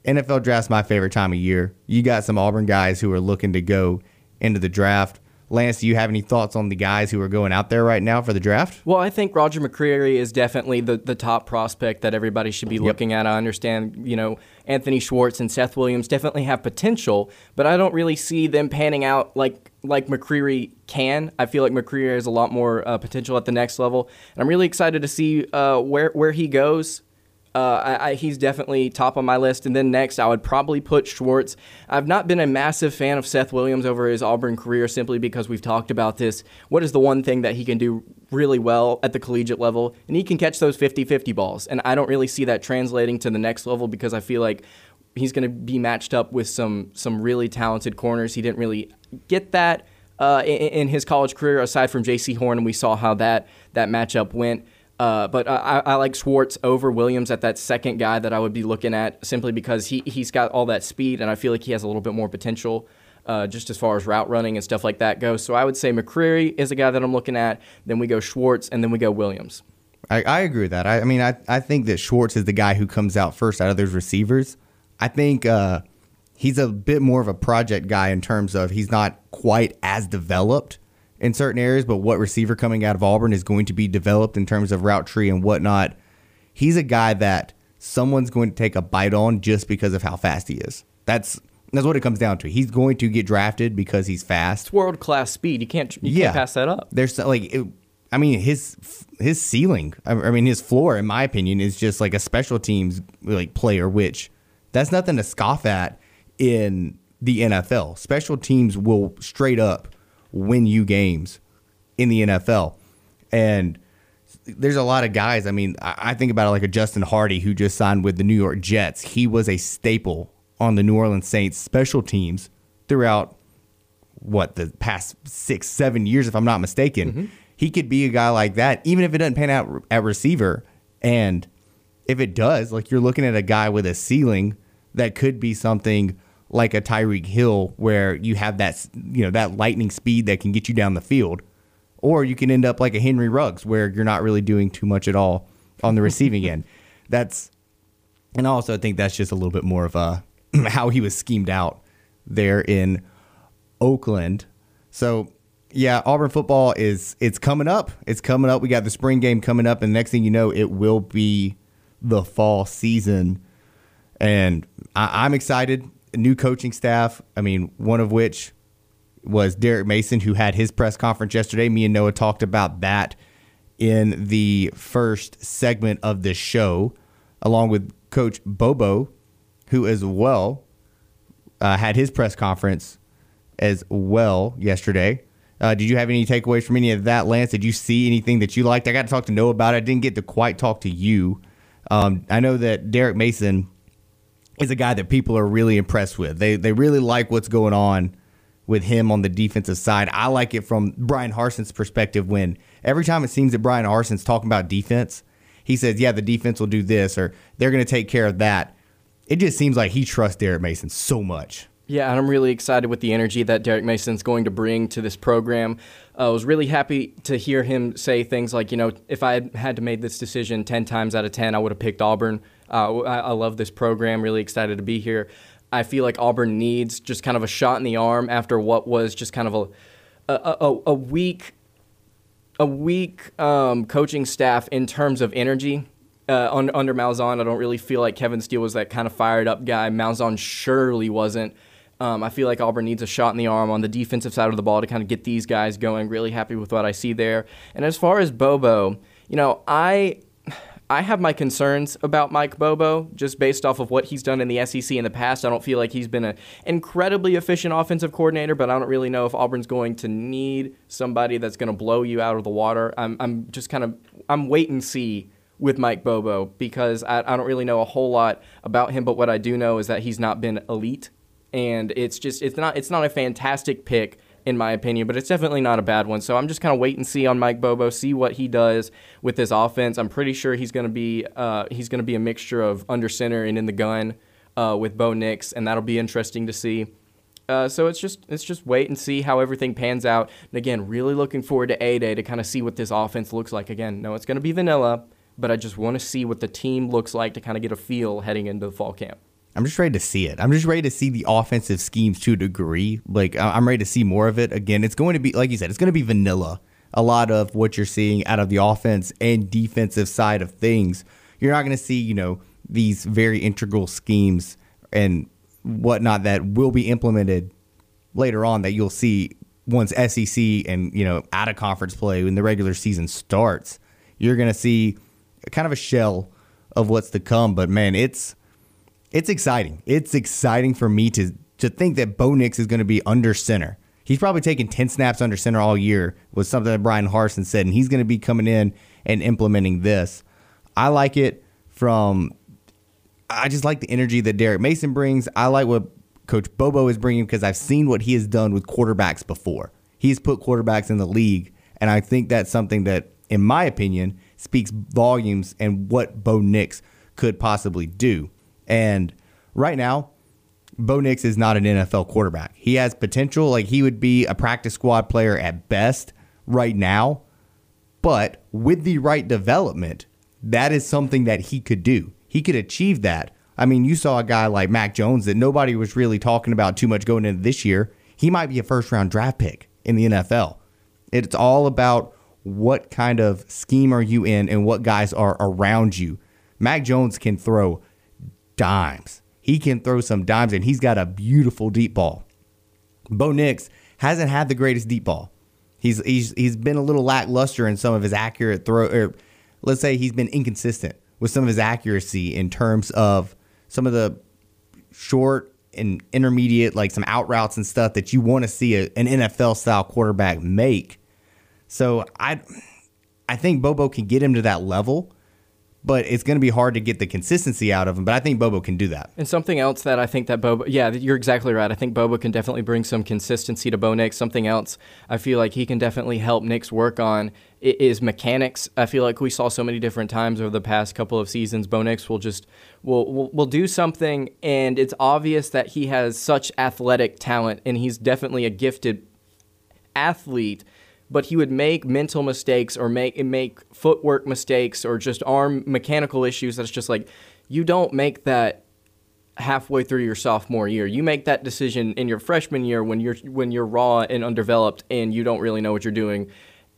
NFL draft's my favorite time of year. You got some Auburn guys who are looking to go into the draft. Lance, do you have any thoughts on the guys who are going out there right now for the draft? Well, I think Roger McCreary is definitely the, the top prospect that everybody should be looking at. I understand, you know, Anthony Schwartz and Seth Williams definitely have potential, but I don't really see them panning out like like McCreary can. I feel like McCreary has a lot more uh, potential at the next level, and I'm really excited to see uh, where where he goes. Uh, I, I, he's definitely top on my list. And then next, I would probably put Schwartz. I've not been a massive fan of Seth Williams over his Auburn career simply because we've talked about this. What is the one thing that he can do really well at the collegiate level? And he can catch those 50 50 balls. And I don't really see that translating to the next level because I feel like he's going to be matched up with some, some really talented corners. He didn't really get that. Uh, in, in his college career, aside from Jaycee Horn, and we saw how that that matchup went. Uh, but I, I, like Schwartz over Williams at that second guy that I would be looking at simply because he, he's got all that speed and I feel like he has a little bit more potential uh, just as far as route running and stuff like that goes. So I would say McCreary is a guy that I'm looking at. Then we go Schwartz and then we go Williams. I, I agree with that. I, I, mean, I, I think that Schwartz is the guy who comes out first out of those receivers. I think uh, he's a bit more of a project guy in terms of he's not quite as developed in certain areas, but what receiver coming out of Auburn is going to be developed in terms of route tree and whatnot. He's a guy that someone's going to take a bite on just because of how fast he is. That's that's what it comes down to. He's going to get drafted because he's fast. It's world class speed. You can't you yeah. can't pass that up. There's like it, I mean his his ceiling. I mean his floor, in my opinion, is just like a special teams like player, which that's nothing to scoff at in the NFL. Special teams will straight up win you games in the NFL. And there's a lot of guys. I mean, I think about it like a Justin Hardy who just signed with the New York Jets. He was a staple on the New Orleans Saints special teams throughout what the past six, seven years, if I'm not mistaken. Mm-hmm. He could be a guy like that, even if it doesn't pan out at receiver. And if it does, like you're looking at a guy with a ceiling that could be something like a Tyreek Hill where you have that you know that lightning speed that can get you down the field, or you can end up like a Henry Ruggs where you're not really doing too much at all on the receiving end. That's and also I think that's just a little bit more of uh, a how he was schemed out there in Oakland. So yeah, Auburn football is it's coming up. It's coming up. We got the spring game coming up, and next thing you know, it will be the fall season. And I, I'm excited new coaching staff. I mean, one of which was Derek Mason, who had his press conference yesterday. Me and Noah talked about that in the first segment of this show, along with Coach Bobo, who as well uh, had his press conference as well yesterday. Uh, did you have any takeaways from any of that, Lance? Did you see anything that you liked? I got to talk to Noah about it. I didn't get to quite talk to you. Um, I know that Derek Mason is a guy that people are really impressed with. They they really like what's going on with him on the defensive side. I like it from Bryan Harsin's perspective when every time it seems that Bryan Harsin's talking about defense, he says, "Yeah, the defense will do this or they're going to take care of that." It just seems like he trusts Derek Mason so much. Yeah, and I'm really excited with the energy that Derek Mason's going to bring to this program. Uh, I was really happy to hear him say things like, you know, if I had to make this decision 10 times out of 10, I would have picked Auburn. Uh, I, I love this program. Really excited to be here. I feel like Auburn needs just kind of a shot in the arm after what was just kind of a a, a, a weak a weak um, coaching staff in terms of energy. Uh, under, under Malzahn, I don't really feel like Kevin Steele was that kind of fired up guy. Malzahn surely wasn't. Um, I feel like Auburn needs a shot in the arm on the defensive side of the ball to kind of get these guys going. Really happy with what I see there. And as far as Bobo, you know, I I have my concerns about Mike Bobo just based off of what he's done in the SEC in the past. I don't feel like he's been an incredibly efficient offensive coordinator, but I don't really know if Auburn's going to need somebody that's going to blow you out of the water. I'm, I'm just kind of I'm wait and see with Mike Bobo because I, I don't really know a whole lot about him, but what I do know is that he's not been elite, and it's just it's not it's not a fantastic pick in my opinion, but it's definitely not a bad one. So I'm just kind of wait and see on Mike Bobo, see what he does with this offense. I'm pretty sure he's going to be uh, he's going to be a mixture of under center and in the gun uh, with Bo Nix, and that'll be interesting to see. Uh, so it's just it's just wait and see how everything pans out. And again, really looking forward to A Day to kind of see what this offense looks like. Again, no, it's going to be vanilla, but I just want to see what the team looks like to kind of get a feel heading into the fall camp. I'm just ready to see it. I'm just ready to see the offensive schemes to a degree. Like I'm ready to see more of it. Again, it's going to be like you said, it's going to be vanilla. A lot of what you're seeing out of the offense and defensive side of things. You're not going to see, you know, these very integral schemes and whatnot that will be implemented later on that you'll see once SEC and you know out of conference play when the regular season starts. You're going to see kind of a shell of what's to come. But man, it's it's exciting. It's exciting for me to to think that Bo Nix is going to be under center. He's probably taken 10 snaps under center all year, was something that Bryan Harsin said, and he's going to be coming in and implementing this. I like it from, I just like the energy that Derek Mason brings. I like what Coach Bobo is bringing because I've seen what he has done with quarterbacks before. He's put quarterbacks in the league, and I think that's something that, in my opinion, speaks volumes and what Bo Nix could possibly do. And right now, Bo Nix is not an NFL quarterback. He has potential, like he would be a practice squad player at best right now. But with the right development, that is something that he could do. He could achieve that. I mean, you saw a guy like Mac Jones that nobody was really talking about too much going into this year. He might be a first round draft pick in the NFL. It's all about what kind of scheme are you in and what guys are around you. Mac Jones can throw dimes. He can throw some dimes and he's got a beautiful deep ball. Bo Nix hasn't had the greatest deep ball. He's he's he's been a little lackluster in some of his accurate throw or let's say he's been inconsistent with some of his accuracy in terms of some of the short and intermediate like some out routes and stuff that you want to see a, an NFL style quarterback make. So I I think Bobo can get him to that level but it's going to be hard to get the consistency out of him. But I think Bobo can do that. And something else that I think that Bobo, yeah, you're exactly right. I think Bobo can definitely bring some consistency to Bo Nix. Something else I feel like he can definitely help Nix work on is mechanics. I feel like we saw so many different times over the past couple of seasons. Bo Nix will just will, will will do something, and it's obvious that he has such athletic talent, and he's definitely a gifted athlete but he would make mental mistakes or make make footwork mistakes or just arm mechanical issues that's just like you don't make that halfway through your sophomore year. You make that decision in your freshman year when you're when you're raw and undeveloped and you don't really know what you're doing.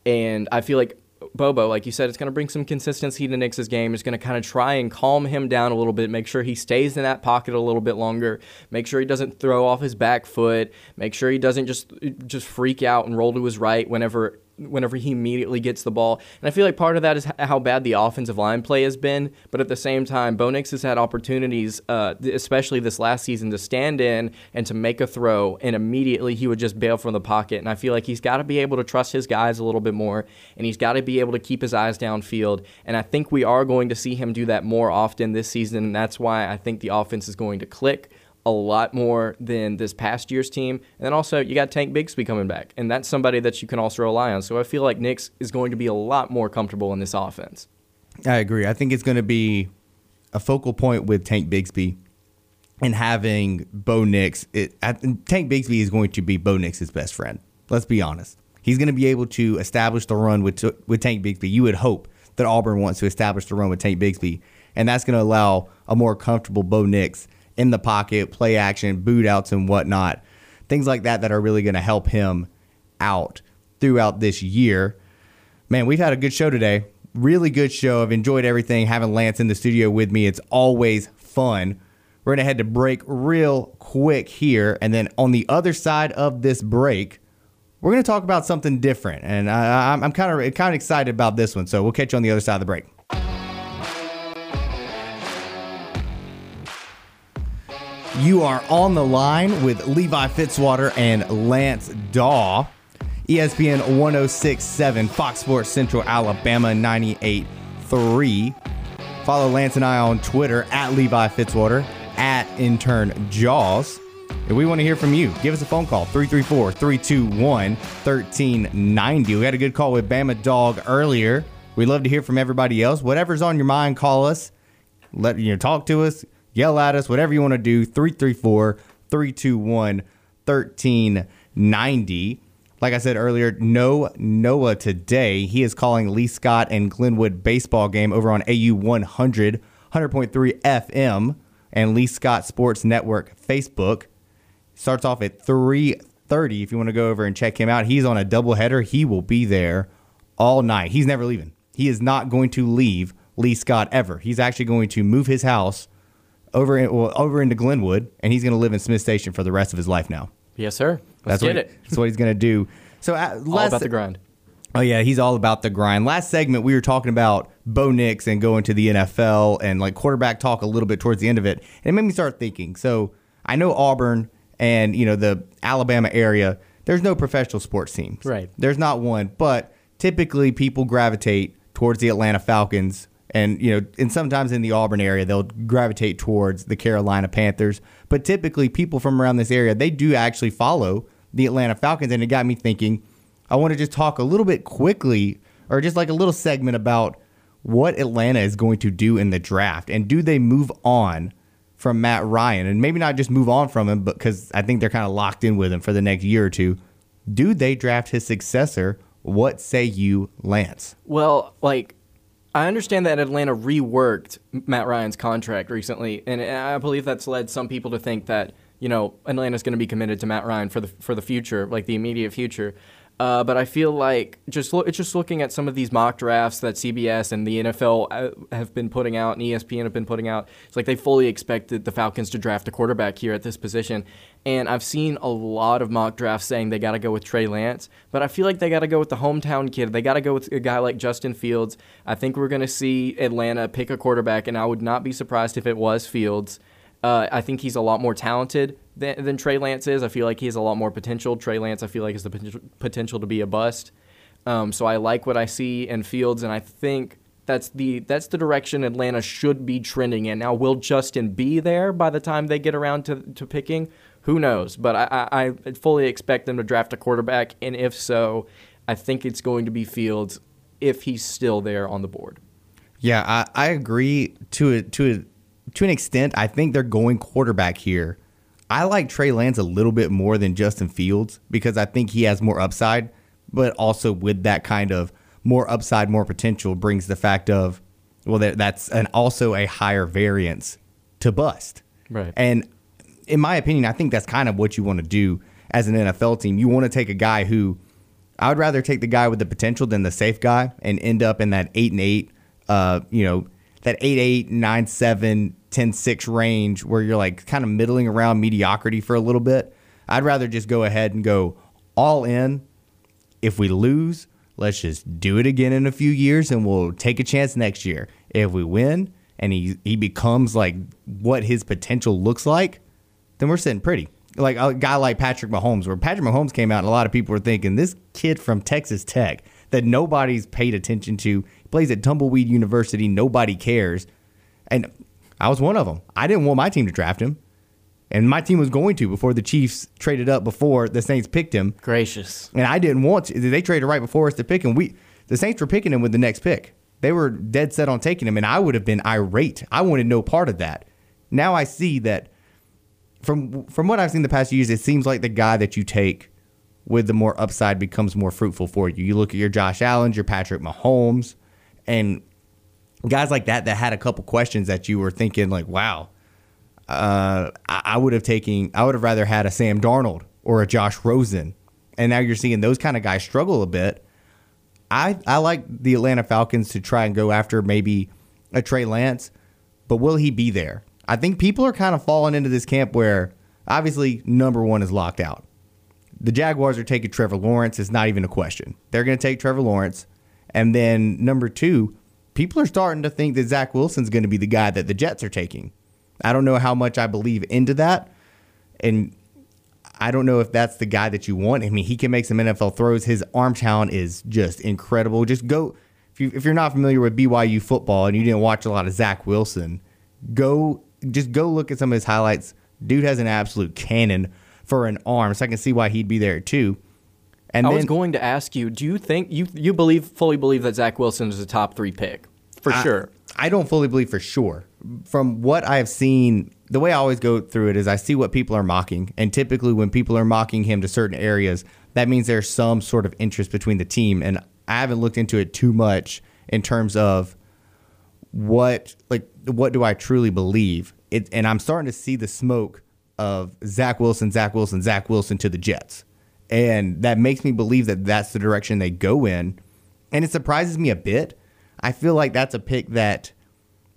And I feel like Bobo, like you said, it's going to bring some consistency to Nix's game. It's going to kind of try and calm him down a little bit, make sure he stays in that pocket a little bit longer, make sure he doesn't throw off his back foot, make sure he doesn't just just freak out and roll to his right whenever whenever he immediately gets the ball. And I feel like part of that is how bad the offensive line play has been. But at the same time, Bo Nix has had opportunities, uh, especially this last season, to stand in and to make a throw, and immediately he would just bail from the pocket. And I feel like he's got to be able to trust his guys a little bit more, and he's got to be able to keep his eyes downfield. And I think we are going to see him do that more often this season, and that's why I think the offense is going to click a lot more than this past year's team. And then also, you got Tank Bigsby coming back, and that's somebody that you can also rely on. So I feel like Nix is going to be a lot more comfortable in this offense. I agree. I think it's going to be a focal point with Tank Bigsby and having Bo Nix. It, Tank Bigsby is going to be Bo Nix's best friend. Let's be honest. He's going to be able to establish the run with with Tank Bigsby. You would hope that Auburn wants to establish the run with Tank Bigsby, and that's going to allow a more comfortable Bo Nix in the pocket, play action, boot outs, and whatnot. Things like that that are really going to help him out throughout this year. Man, we've had a good show today. Really good show. I've enjoyed everything. Having Lance in the studio with me, it's always fun. We're going to head to break real quick here. And then on the other side of this break, we're going to talk about something different. And I, am kind of kind of excited about this one. So we'll catch you on the other side of the break. You are on the line with Levi Fitzwater and Lance Dawe. ESPN 1067, Fox Sports Central Alabama 98.3. Follow Lance and I on Twitter at Levi Fitzwater, at intern Jaws. If we want to hear from you, give us a phone call 334 321 1390. We had a good call with Bama Dog earlier. We'd love to hear from everybody else. Whatever's on your mind, call us. Let you know, talk to us yell at us, whatever you want to do. 334 321 1390. Like I said earlier, no Noah today. He is calling Lee Scott and Glenwood baseball game over on AU 100, 100.3 FM. and Lee Scott Sports Network Facebook. Starts off at 3:30 if you want to go over and check him out. He's on a doubleheader. He will be there all night. He's never leaving. He is not going to leave Lee Scott ever. He's actually going to move his house over in, well, over into Glenwood, and he's going to live in Smith Station for the rest of his life now. Yes, sir. That's Let's get what, it. That's what he's going to do. So uh, All last, about the grind. Oh yeah, he's all about the grind. Last segment we were talking about Bo Nix and going to the NFL and like quarterback talk a little bit towards the end of it, and it made me start thinking. So I know Auburn and you know the Alabama area. There's no professional sports teams. Right. There's not one, but typically people gravitate towards the Atlanta Falcons and you know and sometimes in the Auburn area they'll gravitate towards the Carolina Panthers. But typically people from around this area they do actually follow the Atlanta Falcons. And it got me thinking I want to just talk a little bit quickly or just like a little segment about what Atlanta is going to do in the draft. And do they move on from Matt Ryan? And maybe not just move on from him but cuz I think they're kind of locked in with him for the next year or two. Do they draft his successor? What say you Lance? Well, like I understand that Atlanta reworked Matt Ryan's contract recently, and I believe that's led some people to think that you know Atlanta's going to be committed to Matt Ryan for the for the future, like the immediate future. Uh, but I feel like just lo- just looking at some of these mock drafts that CBS and the NFL uh, have been putting out and ESPN have been putting out, it's like they fully expected the Falcons to draft a quarterback here at this position. And I've seen a lot of mock drafts saying they got to go with Trey Lance, but I feel like they got to go with the hometown kid. They got to go with a guy like Justin Fields. I think we're going to see Atlanta pick a quarterback, and I would not be surprised if it was Fields. Uh, I think he's a lot more talented than, than Trey Lance is. I feel like he has a lot more potential. Trey Lance, I feel like, has the potential, to be a bust. Um, so I like what I see in Fields, and I think that's the that's the direction Atlanta should be trending in. Now, will Justin be there by the time they get around to, to picking? Who knows? But I, I, I fully expect them to draft a quarterback, and if so, I think it's going to be Fields if he's still there on the board. Yeah, I, I agree to a, to a, to an extent. I think they're going quarterback here. I like Trey Lance a little bit more than Justin Fields because I think he has more upside, but also with that kind of more upside, more potential brings the fact of well, that, that's an also a higher variance to bust. Right. And in my opinion, I think that's kind of what you want to do as an NFL team. You want to take a guy who I would rather take the guy with the potential than the safe guy and end up in that eight and eight, uh, you know, that eight eight, nine seven, 10 6 range where you're like kind of middling around mediocrity for a little bit. I'd rather just go ahead and go all in. If we lose, let's just do it again in a few years and we'll take a chance next year. If we win and he he becomes like what his potential looks like, then we're sitting pretty. Like a guy like Patrick Mahomes, where Patrick Mahomes came out and a lot of people were thinking this kid from Texas Tech that nobody's paid attention to plays at Tumbleweed University, nobody cares. And I was one of them. I didn't want my team to draft him. And my team was going to before the Chiefs traded up before the Saints picked him. Gracious. And I didn't want to. They traded right before us to pick him. We the Saints were picking him with the next pick. They were dead set on taking him, and I would have been irate. I wanted no part of that. Now I see that from from what I've seen the past few years, it seems like the guy that you take with the more upside becomes more fruitful for you. You look at your Josh Allen's, your Patrick Mahomes, and guys like that that had a couple questions that you were thinking like, wow, uh, I, I would have taken, I would have rather had a Sam Darnold or a Josh Rosen, and now you're seeing those kind of guys struggle a bit. I I like the Atlanta Falcons to try and go after maybe a Trey Lance, but will he be there? I think people are kind of falling into this camp where obviously number one is locked out. The Jaguars are taking Trevor Lawrence. It's not even a question. They're going to take Trevor Lawrence. And then number two, people are starting to think that Zach Wilson's going to be the guy that the Jets are taking. I don't know how much I believe into that. And I don't know if that's the guy that you want. I mean, he can make some NFL throws. His arm talent is just incredible. Just go, if, you, if you're not familiar with BYU football and you didn't watch a lot of Zach Wilson, go, just go look at some of his highlights. Dude has an absolute cannon for an arm, so I can see why he'd be there too. And I then, was going to ask you, do you think you you believe fully believe that Zach Wilson is a top three pick for I- sure? I don't fully believe for sure. From what I've seen, the way I always go through it is I see what people are mocking. And typically, when people are mocking him to certain areas, that means there's some sort of interest between the team. And I haven't looked into it too much in terms of what, like, what do I truly believe? it, and I'm starting to see the smoke of Zach Wilson, Zach Wilson, Zach Wilson to the Jets, and that makes me believe that that's the direction they go in, and it surprises me a bit. I feel like that's a pick that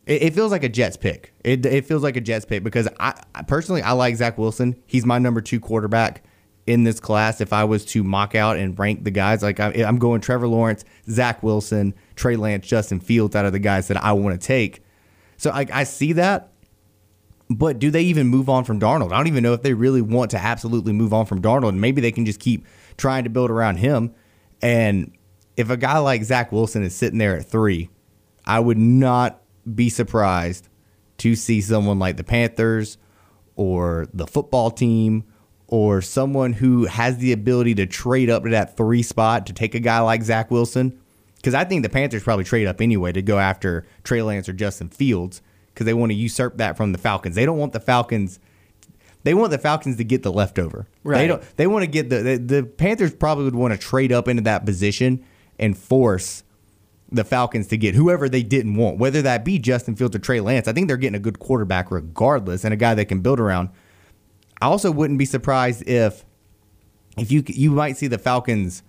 it, feels like a Jets pick. It, it feels like a Jets pick because I, I personally I like Zach Wilson. He's my number two quarterback in this class. If I was to mock out and rank the guys, like I, I'm going Trevor Lawrence, Zach Wilson, Trey Lance, Justin Fields out of the guys that I want to take. So I, I see that. But do they even move on from Darnold? I don't even know if they really want to absolutely move on from Darnold. Maybe they can just keep trying to build around him. And if a guy like Zach Wilson is sitting there at three, I would not be surprised to see someone like the Panthers or the football team or someone who has the ability to trade up to that three spot to take a guy like Zach Wilson. Because I think the Panthers probably trade up anyway to go after Trey Lance or Justin Fields because they want to usurp that from the Falcons. They don't want the Falcons. They want the Falcons to get the leftover. Right. They don't. They want to get the, the the Panthers probably would want to trade up into that position and force the Falcons to get whoever they didn't want, whether that be Justin Fields or Trey Lance. I think they're getting a good quarterback regardless and a guy they can build around. I also wouldn't be surprised if if you you might see the Falcons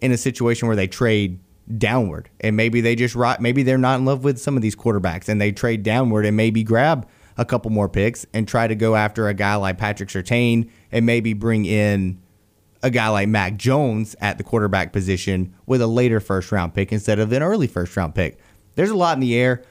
in a situation where they trade downward and maybe they just right maybe they're not in love with some of these quarterbacks and they trade downward and maybe grab a couple more picks and try to go after a guy like Patrick Surtain and maybe bring in a guy like Mac Jones at the quarterback position with a later first round pick instead of an early first round pick. There's a lot in the air.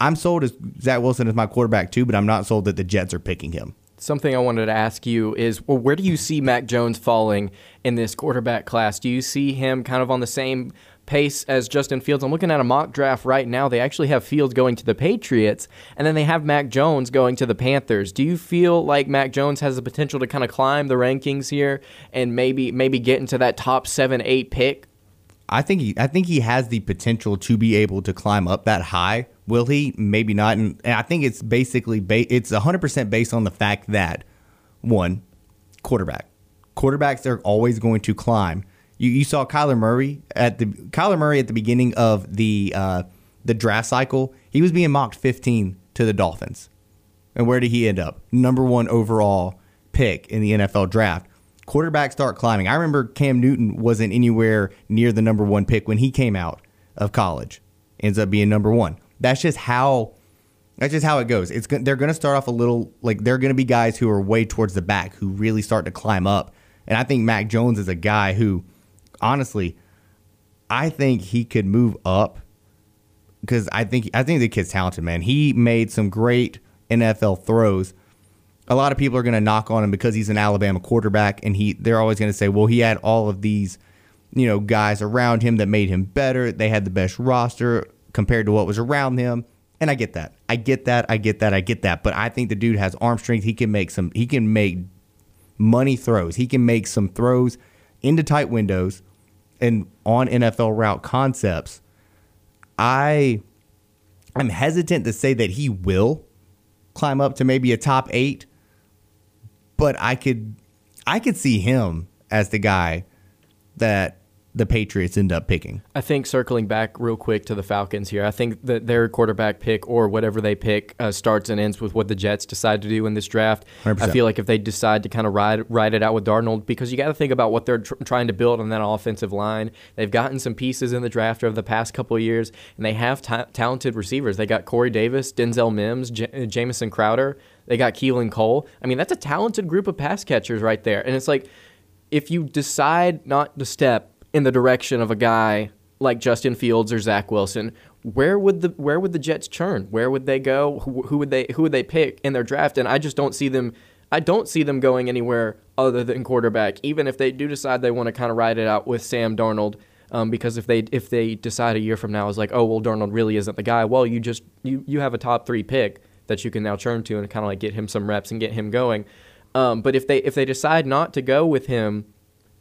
I'm sold as Zach Wilson is my quarterback too, but I'm not sold that the Jets are picking him. Something I wanted to ask you is well, where do you see Mac Jones falling in this quarterback class? Do you see him kind of on the same pace as Justin Fields? I'm looking at a mock draft right now. They actually have Fields going to the Patriots, and then they have Mac Jones going to the Panthers. Do you feel like Mac Jones has the potential to kind of climb the rankings here and maybe maybe get into that top seven, eight pick? I think he I think he has the potential to be able to climb up that high. Will he? Maybe not. And, and I think it's basically ba- it's 100% based on the fact that one quarterback. Quarterbacks are always going to climb. You, you saw Kyler Murray at the Kyler Murray at the beginning of the uh, the draft cycle. He was being mocked 15 to the Dolphins. And where did he end up? Number 1 overall pick in the NFL draft quarterbacks start climbing. I remember Cam Newton wasn't anywhere near the number one pick when he came out of college. Ends up being number one. That's just how. That's just how it goes. It's they're going to start off a little like they're going to be guys who are way towards the back who really start to climb up. And I think Mac Jones is a guy who, honestly, I think he could move up because I think I think the kid's talented, man. He made some great NFL throws a lot of people are going to knock on him because he's an Alabama quarterback, and he they're always going to say, well, he had all of these, you know, guys around him that made him better. They had the best roster compared to what was around him, and I get that. I get that. I get that. I get that. But I think the dude has arm strength. He can make some. He can make money throws. He can make some throws into tight windows and on NFL route concepts. I I'm hesitant to say that he will climb up to maybe a top eight but I could I could see him as the guy that the Patriots end up picking. I think circling back real quick to the Falcons here, I think that their quarterback pick or whatever they pick uh, starts and ends with what the Jets decide to do in this draft. 100%. I feel like if they decide to kind of ride ride it out with Darnold, because you got to think about what they're tr- trying to build on that offensive line. They've gotten some pieces in the draft over the past couple of years, and they have ta- talented receivers. They got Corey Davis, Denzel Mims, J- Jamison Crowder. They got Keelan Cole. I mean, that's a talented group of pass catchers right there. And it's like, if you decide not to step in the direction of a guy like Justin Fields or Zach Wilson, where would the where would the Jets churn? Where would they go? Who, who would they who would they pick in their draft? And I just don't see them. I don't see them going anywhere other than quarterback. Even if they do decide they want to kind of ride it out with Sam Darnold, um, because if they if they decide a year from now is like, oh well, Darnold really isn't the guy. Well, you just you you have a top three pick that you can now turn to and kind of like get him some reps and get him going. Um, but if they if they decide not to go with him,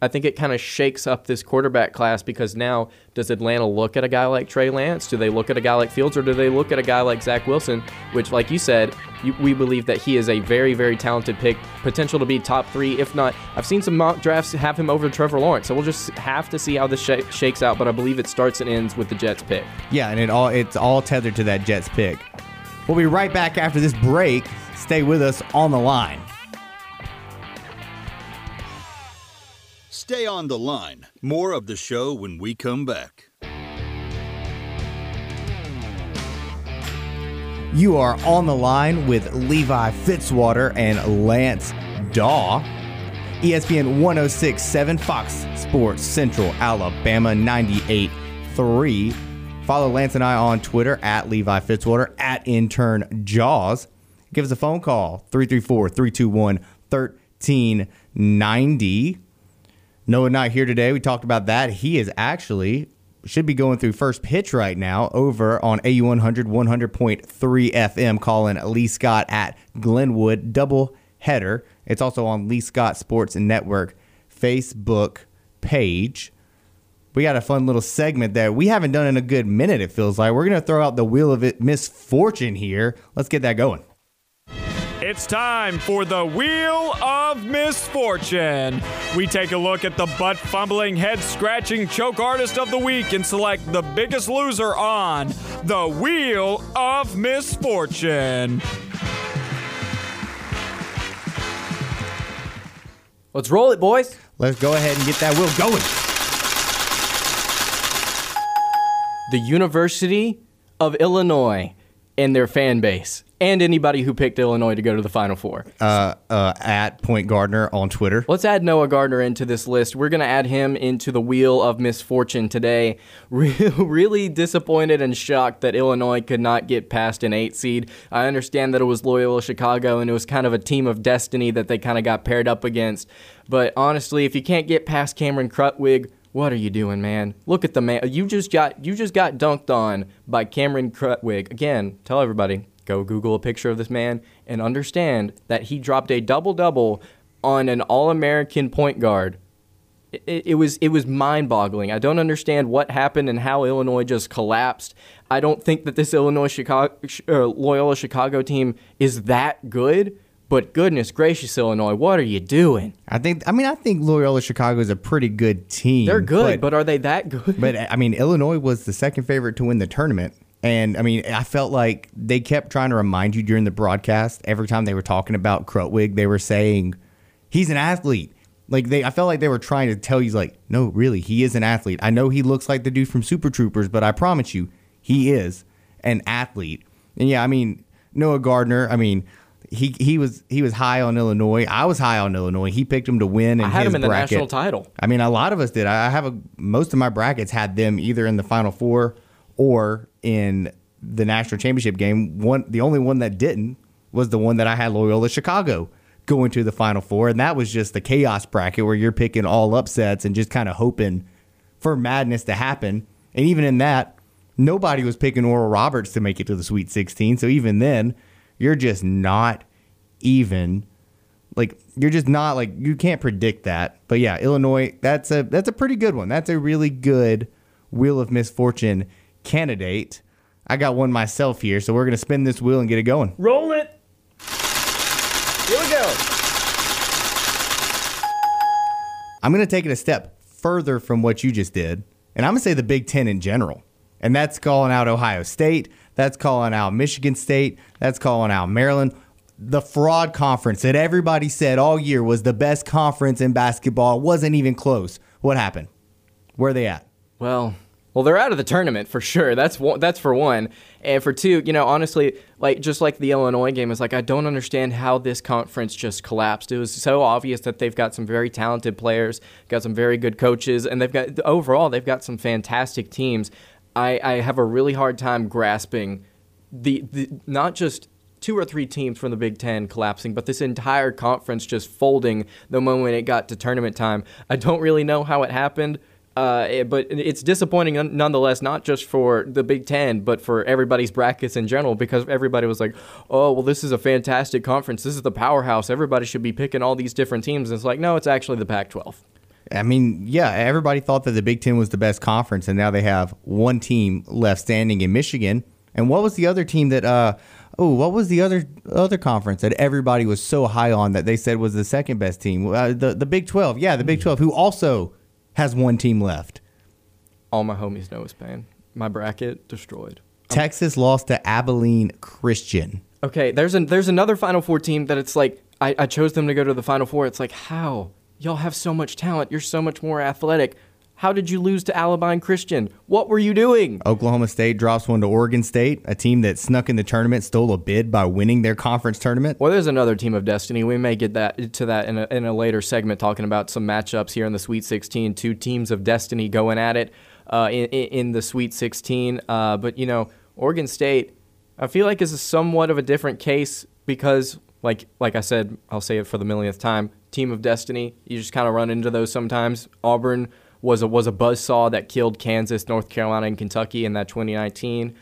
I think it kind of shakes up this quarterback class because now does Atlanta look at a guy like Trey Lance? Do they look at a guy like Fields or do they look at a guy like Zach Wilson? Which, like you said, you, we believe that he is a very very talented pick, potential to be top three, if not. I've seen some mock drafts have him over Trevor Lawrence, so we'll just have to see how this sh- shakes out. But I believe it starts and ends with the Jets pick. Yeah, and it all it's all tethered to that Jets pick. We'll be right back after this break. Stay with us on the line. Stay on the line. More of the show when we come back. You are on the line with Levi Fitzwater and Lance Dawe. ESPN 1067 Fox Sports Central Alabama 98.3. Follow Lance and I on Twitter at Levi Fitzwater at intern Jaws. Give us a phone call 334 321 1390. Noah not here today. We talked about that. He is actually should be going through first pitch right now over on AU 100 100.3 FM calling Lee Scott at Glenwood double header. It's also on Lee Scott Sports Network Facebook page. We got a fun little segment that we haven't done in a good minute it feels like. We're going to throw out the wheel of it misfortune here. Let's get that going. It's time for the Wheel of Misfortune. We take a look at the butt fumbling, head scratching choke artist of the week and select the biggest loser on the Wheel of Misfortune. Let's roll it, boys. Let's go ahead and get that wheel going. The University of Illinois and their fan base, and anybody who picked Illinois to go to the Final Four. Uh, uh, at Point Gardner on Twitter. Let's add Noah Gardner into this list. We're going to add him into the wheel of misfortune today. Re- really disappointed and shocked that Illinois could not get past an eight seed. I understand that it was Loyola Chicago and it was kind of a team of destiny that they kind of got paired up against. But honestly, if you can't get past Cameron Krutwig, what are you doing, man? Look at the man. You just got you just got dunked on by Cameron Krutwig. Again, tell everybody go Google a picture of this man and understand that he dropped a double double on an All American point guard. It, it was it was mind boggling. I don't understand what happened and how Illinois just collapsed. I don't think that this Illinois Chicago uh, Loyola Chicago team is that good. But goodness gracious, Illinois, what are you doing? I think. I mean, I think Loyola Chicago is a pretty good team. They're good, but, are they that good? but I mean, Illinois was the second favorite to win the tournament, and I mean, I felt like they kept trying to remind you during the broadcast. Every time they were talking about Krutwig, they were saying he's an athlete. Like they, I felt like they were trying to tell you, like, no, really, he is an athlete. I know he looks like the dude from Super Troopers, but I promise you, he is an athlete. And yeah, I mean, Noah Gardner. I mean he he was he was high on Illinois. I was high on Illinois. He picked him to win. In I had him in the national title. I mean, a lot of us did. I have a most of my brackets had them either in the Final Four or in the national championship game. One, the only one that didn't was the one that I had Loyola Chicago going to the Final Four, and that was just the chaos bracket where you're picking all upsets and just kind of hoping for madness to happen. And even in that, nobody was picking Oral Roberts to make it to the Sweet 16. So even then, you're just not even like you're just not like you can't predict that. But yeah, Illinois, that's a that's a pretty good one. That's a really good wheel of misfortune candidate. I got one myself here, so we're gonna spin this wheel and get it going. Roll it. Here we go. I'm gonna take it a step further from what you just did, and I'm gonna say the Big Ten in general. And that's calling out Ohio State, that's calling out Michigan State, that's calling out Maryland. The fraud conference that everybody said all year was the best conference in basketball wasn't even close. What happened? Where are they at? Well, well, they're out of the tournament for sure. That's one, that's for one, and for two, you know, honestly, like just like the Illinois game is like I don't understand how this conference just collapsed. It was so obvious that they've got some very talented players, got some very good coaches, and they've got overall they've got some fantastic teams. I, I have a really hard time grasping the, the not just two or three teams from the Big Ten collapsing, but this entire conference just folding the moment it got to tournament time. I don't really know how it happened. Uh, but it's disappointing nonetheless, not just for the Big Ten, but for everybody's brackets in general, because everybody was like, "Oh, well, this is a fantastic conference. This is the powerhouse. Everybody should be picking all these different teams." And it's like, no, it's actually the Pac-12. I mean, yeah, everybody thought that the Big Ten was the best conference, and now they have one team left standing in Michigan. And what was the other team that? Uh, oh, what was the other other conference that everybody was so high on that they said was the second best team? Uh, the the Big Twelve, yeah, the Big Twelve, who also has one team left. All my homies know is pain. My bracket destroyed. Texas lost to Abilene Christian. Okay, there's an there's another Final Four team that it's like I, I chose them to go to the Final Four. It's like how y'all have so much talent. You're so much more athletic. How did you lose to Abilene Christian? What were you doing? Oklahoma State drops one to Oregon State, a team that snuck in the tournament, stole a bid by winning their conference tournament. Well, there's another team of destiny. We may get that to that in a, in a later segment, talking about some matchups here in the Sweet 16. Two teams of destiny going at it uh, in, in the Sweet 16. Uh, but you know, Oregon State, I feel like is a somewhat of a different case because, like like I said, I'll say it for the millionth time. Team of destiny. You just kind of run into those sometimes. Auburn was a was a buzzsaw that killed Kansas, North Carolina, and Kentucky in that 2019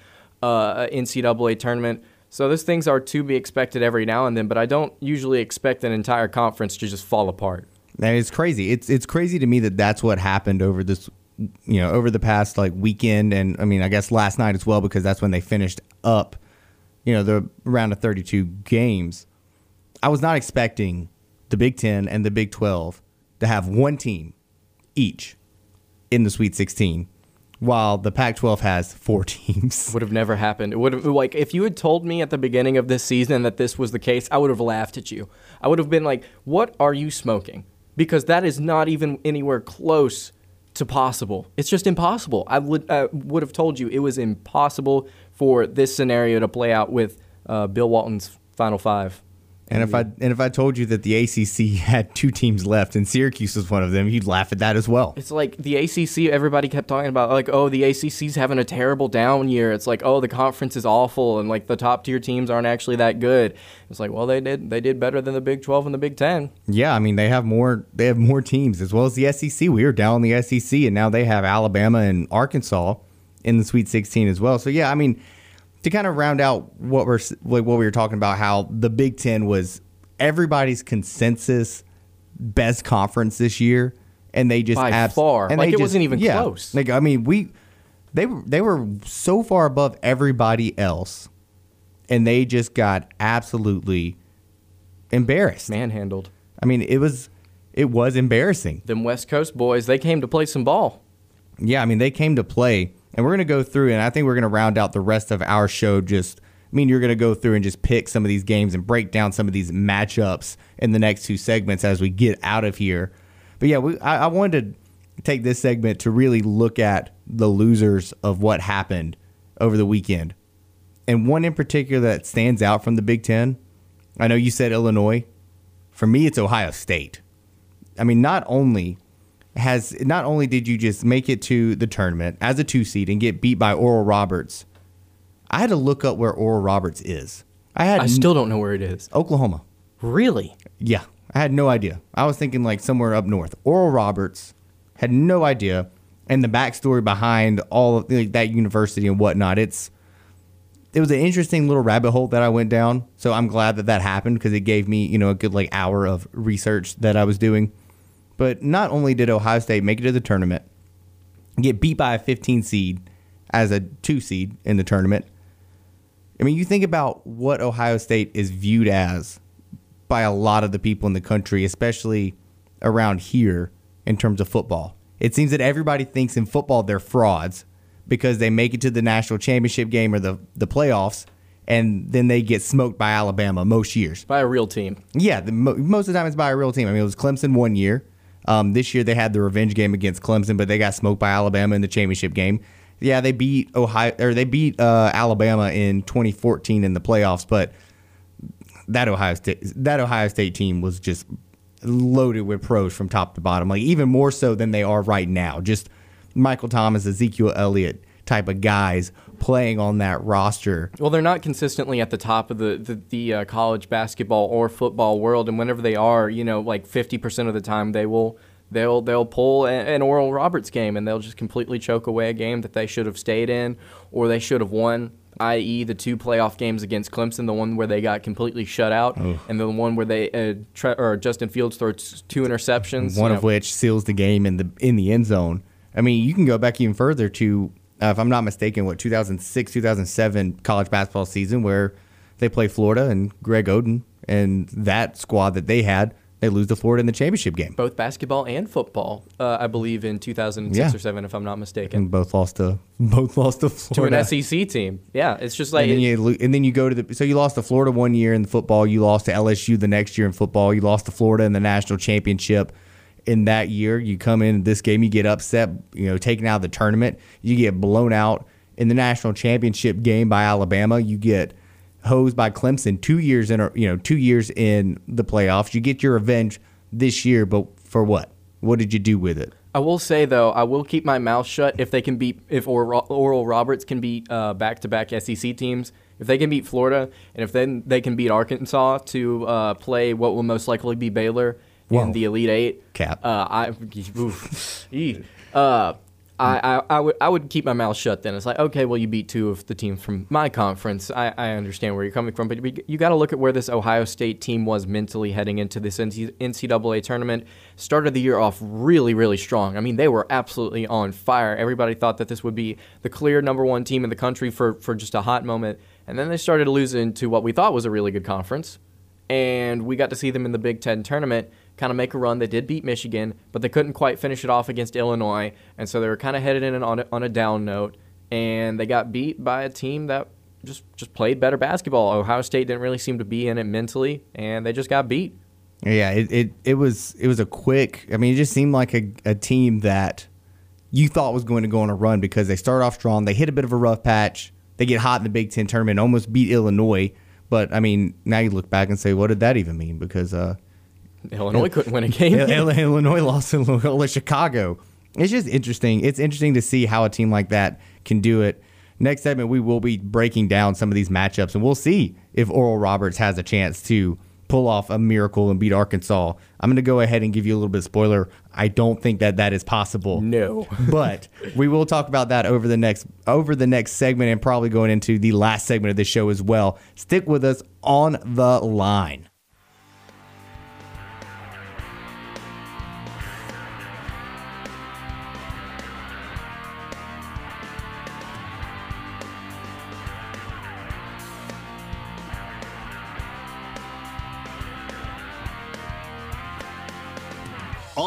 uh, NCAA tournament. So those things are to be expected every now and then, but I don't usually expect an entire conference to just fall apart. It's crazy. It's it's crazy to me that that's what happened over this, you know, over the past like weekend, and I mean, I guess last night as well because that's when they finished up, you know, the round of 32 games. I was not expecting the Big Ten and the Big 12 to have one team each in the Sweet 16, while the Pac 12 has four teams. Would have never happened. It would have like if you had told me at the beginning of this season that this was the case, I would have laughed at you. I would have been like, "What are you smoking?" Because that is not even anywhere close to possible. It's just impossible. I would uh, would have told you it was impossible for this scenario to play out with uh, Bill Walton's Final Five. And if I and if I told you that the ACC had two teams left and Syracuse was one of them, you'd laugh at that as well. It's like the ACC. Everybody kept talking about like, oh, the ACC's having a terrible down year. It's like, oh, the conference is awful, and like the top tier teams aren't actually that good. It's like, well, they did they did better than the Big Twelve and the Big Ten. Yeah, I mean they have more they have more teams as well as the SEC. We were down in the SEC, and now they have Alabama and Arkansas in the Sweet 16 as well. So yeah, I mean to kind of round out what we're like what we were talking about, how the Big Ten was everybody's consensus best conference this year, and they just By abs- far. and Like, they it just- wasn't even yeah. close. Like I mean, we they were they were so far above everybody else, and they just got absolutely embarrassed. Manhandled. I mean, it was it was embarrassing. Them West Coast boys, they came to play some ball. Yeah, I mean, they came to play, and we're going to go through, and I think we're going to round out the rest of our show. Just, I mean, you're going to go through and just pick some of these games and break down some of these matchups in the next two segments as we get out of here. But yeah, we, I, I wanted to take this segment to really look at the losers of what happened over the weekend. And one in particular that stands out from the Big Ten, I know you said Illinois. For me, it's Ohio State. I mean, not only has not only did you just make it to the tournament as a two seed and get beat by Oral Roberts, I had to look up where Oral Roberts is. I had I still don't know where it is. Oklahoma. Really? Yeah, I had no idea. I was thinking like somewhere up north. Oral Roberts had no idea, and the backstory behind all of like, that university and whatnot. It's it was an interesting little rabbit hole that I went down. So I'm glad that that happened because it gave me you know a good like hour of research that I was doing. But not only did Ohio State make it to the tournament, get beat by a 15 seed as a two seed in the tournament. I mean, you think about what Ohio State is viewed as by a lot of the people in the country, especially around here in terms of football. It seems that everybody thinks in football they're frauds because they make it to the national championship game or the, the playoffs and then they get smoked by Alabama most years. By a real team. Yeah, the, most of the time it's by a real team. I mean, it was Clemson one year. Um, this year they had the revenge game against Clemson, but they got smoked by Alabama in the championship game. Yeah, they beat Ohio or they beat uh, Alabama in 2014 in the playoffs, but that Ohio State that Ohio State team was just loaded with pros from top to bottom, like even more so than they are right now. Just Michael Thomas, Ezekiel Elliott type of guys playing on that roster. Well, they're not consistently at the top of the the, the uh, college basketball or football world, and whenever they are, you know, like fifty percent of the time, they will they'll they'll pull an Oral Roberts game, and they'll just completely choke away a game that they should have stayed in or they should have won. I.e., the two playoff games against Clemson, the one where they got completely shut out, and the one where they uh, tre- or Justin Fields throws two interceptions. one of know. which seals the game in the in the end zone. I mean, you can go back even further to, uh, if I'm not mistaken, what 2006 2007 college basketball season where they play Florida and Greg Oden and that squad that they had. they lose to Florida in the championship game. Both basketball and football, uh, I believe, in 2006 Yeah. or seven, if I'm not mistaken, And both lost to both lost to to an SEC team. Yeah, it's just like and then, you, and then you go to the so you lost to Florida one year in the football, you lost to LSU the next year in football, you lost to Florida in the national championship in that year. You come in this game, you get upset, you know, taken out of the tournament, you get blown out in the national championship game by Alabama, you get hosed by Clemson two years in you know two years in the playoffs. You get your revenge this year, but for what? What did you do with it? I will say though, I will keep my mouth shut if they can beat if Oral Roberts can beat uh, back-to-back SEC teams. If they can beat Florida, and if then they can beat Arkansas to uh, play what will most likely be Baylor Whoa. in the Elite Eight. Cap. Uh, I, oof, uh, I, I, I would I would keep my mouth shut then. It's like okay, well you beat two of the teams from my conference. I, I understand where you're coming from, but you got to look at where this Ohio State team was mentally heading into this NCAA tournament. Started the year off really really strong. I mean they were absolutely on fire. Everybody thought that this would be the clear number one team in the country for for just a hot moment, and then they started losing to what we thought was a really good conference and we got to see them in the Big Ten tournament kind of make a run. They did beat Michigan, but they couldn't quite finish it off against Illinois, and so they were kind of headed in on a, on a down note, and they got beat by a team that just just played better basketball. Ohio State didn't really seem to be in it mentally, and they just got beat. Yeah, it, it, it was it was a quick. I mean, it just seemed like a, a team that you thought was going to go on a run because they start off strong. They hit a bit of a rough patch. They get hot in the Big Ten tournament, almost beat Illinois. But I mean, now you look back and say, what did that even mean? Because uh, Illinois couldn't win a game. Il- Il- Illinois lost to Chicago. It's just interesting. It's interesting to see how a team like that can do it. Next segment, we will be breaking down some of these matchups, and we'll see if Oral Roberts has a chance to pull off a miracle and beat Arkansas. I'm going to go ahead and give you a little bit of spoiler. I don't think that that is possible. No. but we will talk about that over the next over the next segment, and probably going into the last segment of the show as well. Stick with us on the line.